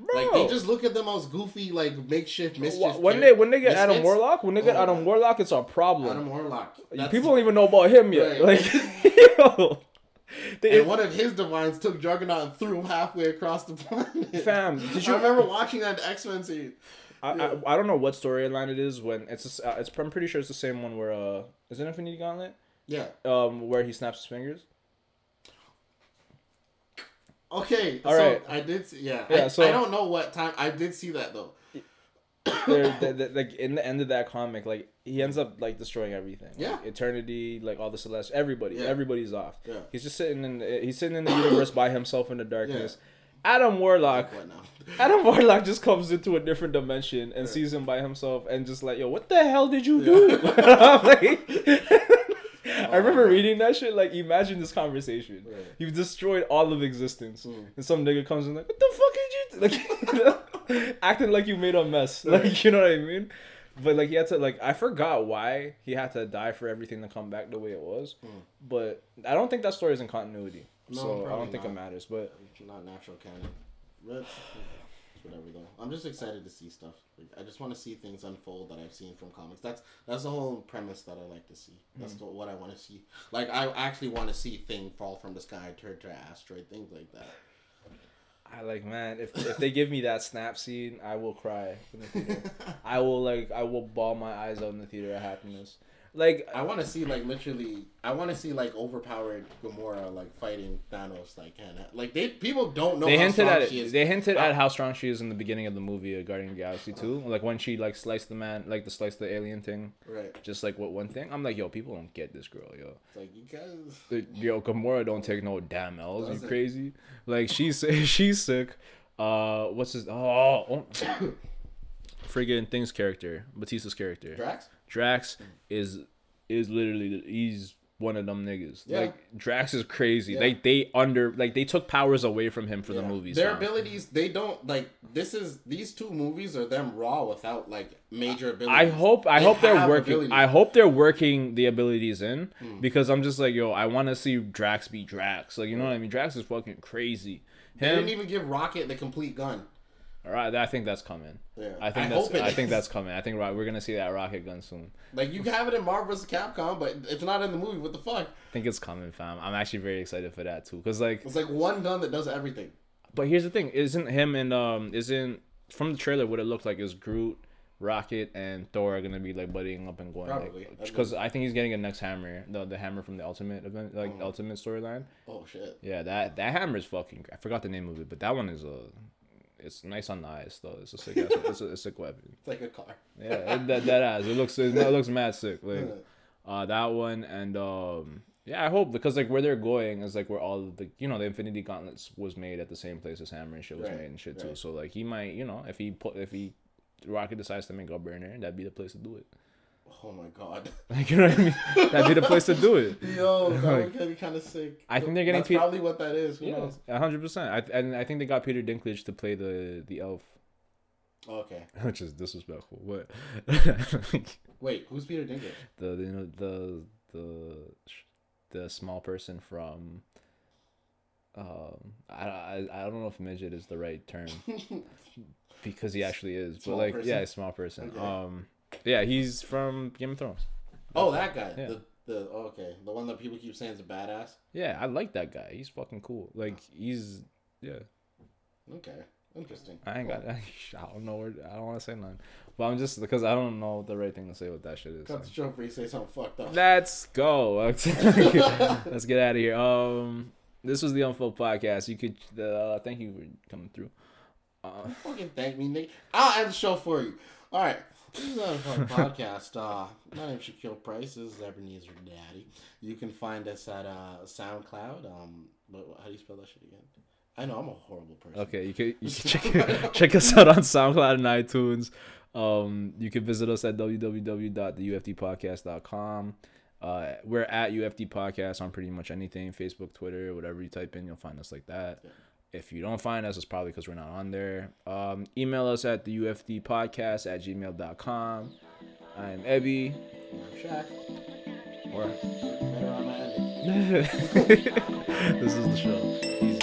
Bro. Like they just look at them as goofy, like makeshift mischief. when they when they get Adam. Warlock, when they get Oh, Adam. Warlock, it's a problem. Adam Warlock. That's- People don't even know about him yet. Right. Like, yo, they, And one of his divines took Juggernaut and threw him halfway across the planet. Fam, did you- I remember watching that X Men series. I, I, I don't know what storyline it is when it's just, uh, it's I'm pretty sure it's the same one where uh is it Infinity Gauntlet Yeah. um where he snaps his fingers. Okay. All so right. I did. See, yeah. Yeah, I, so- I don't know what time. I did see that though. They're, they they- like in the end of that comic, like he ends up like destroying everything. Like, Yeah. Eternity, like all the celestial, everybody, Yeah. everybody's off. Yeah. He's just sitting in the, he's sitting in the universe by himself in the darkness. Adam Warlock? Adam Warlock just comes into a different dimension and sees him by himself and just like, yo, what the hell did you do? Like- I remember reading that shit. Like, imagine this conversation. Right. You've destroyed all of existence, Mm. and some nigga comes in like, "What the fuck did you?" do?" Like, acting like you made a mess. Like, you know what I mean? But like, he had to like, I forgot why he had to die for everything to come back the way it was. But I don't think that story is in continuity. No, so I don't think it matters. But Not natural canon. Whatever though. I'm just excited to see stuff. Like, I just want to see things unfold that I've seen from comics. That's that's the whole premise that I like to see. That's Hmm. the, what I want to see. Like I actually want to see thing fall from the sky, turn to an asteroid, things like that. I like, man, if if they give me that snap scene, I will cry. I will like, I will bawl my eyes out in the theater of happiness. Like, I want to see like literally. I want to see like overpowered Gamora like fighting Thanos. Like and like they people don't know. they how hinted strong at she it. is. They hinted at how strong she is in the beginning of the movie, uh, Guardian of the Galaxy Two. Like when she like sliced the man, like the slice the alien thing, right. just like what one thing. I'm like, yo, people don't get this girl, yo. It's like you guys. Yo, Gamora don't take no damn L's. You Doesn't. crazy? Like she's she's sick. Uh, what's his? Oh, oh. friggin' things character, Bautista's character. Drax. Drax is is literally he's one of them niggas. Yeah. Like Drax is crazy. Yeah. Like they under like they took powers away from him for the movies. Their fam. abilities, they don't like. This is these two movies are them raw without like major abilities. I hope I They hope they're working. abilities. I hope they're working the abilities in hmm. because I'm just like yo. I want to see Drax be Drax. Like you know what I mean. Drax is fucking crazy. They didn't even give Rocket the complete gun. All right, I think that's coming. Yeah. I think I that's I think that's coming. I think right, we're gonna see that rocket gun soon. Like you have it in Marvel vs. Capcom, but it's not in the movie. What the fuck? I think it's coming, fam. I'm actually very excited for that too. Cause like, It's like one gun that does everything. but here's the thing: isn't him and um isn't from the trailer what it looked like is Groot, Rocket, and Thor are gonna be like buddying up and going. Probably. Like, because I think he's getting a next hammer, the the hammer from the Ultimate event, like Oh. Ultimate storyline. Oh shit. Yeah, that that hammer is fucking. I forgot the name of it, but that one is a. It's nice on the eyes though. It's a sick. ass, it's, a, it's a sick weapon. It's like a car. Yeah, it, that that ass. It looks it, looks mad sick. Like uh that one and um yeah, I hope because like where they're going is like where all the you know the Infinity Gauntlets was made at the same place as Hammer and shit was Right, made and shit too. So like he might you know if he put if he Rocket decides to make a burner, that'd be the place to do it. Oh my god. Like you know what I mean? That'd be the place to do it. Yo, that would be kind of sick. I think they're getting That's Pete- probably what that is. Who Yeah, knows? hundred percent. I and I think they got Peter Dinklage to play the the elf, Okay. which is disrespectful. What? Wait, who's Peter Dinklage? the you know the the the small person from um I, I I don't know if midget is the right term because he actually is but like person? yeah small person Okay. um Yeah, he's from Game of Thrones. Oh, that guy. Yeah. The the oh, okay, the one that people keep saying is a badass. Yeah, I like that guy. He's fucking cool. Like he's yeah. Okay, interesting. I ain't got. I don't know where. I don't want to say nothing. But I'm just because I don't know the right thing to say what that shit is. Cut the show say something fucked up. Let's go. Let's get out of here. Um, this was the Unfold podcast. You could. Uh, thank you for coming through. Uh, Fucking thank me, Nick. I'll end the show for you. All right. This is our podcast. Uh, my name's Shaquille Price. This is Ebenezer Daddy. You can find us at uh, SoundCloud. Um, but how do you spell that shit again? I know I'm a horrible person. okay, you can you can check check us out on SoundCloud and iTunes. Um, you can visit us at www.theufdpodcast.com. Uh, we're at UFD Podcast on pretty much anything Facebook, Twitter, whatever you type in, you'll find us like that. Yeah. If you don't find us, it's probably because we're not on there. Um, email us at the UFD Podcast at gmail.com. I'm Ebby. I'm Shaq. Or Better on my ending. this is the show. Easy.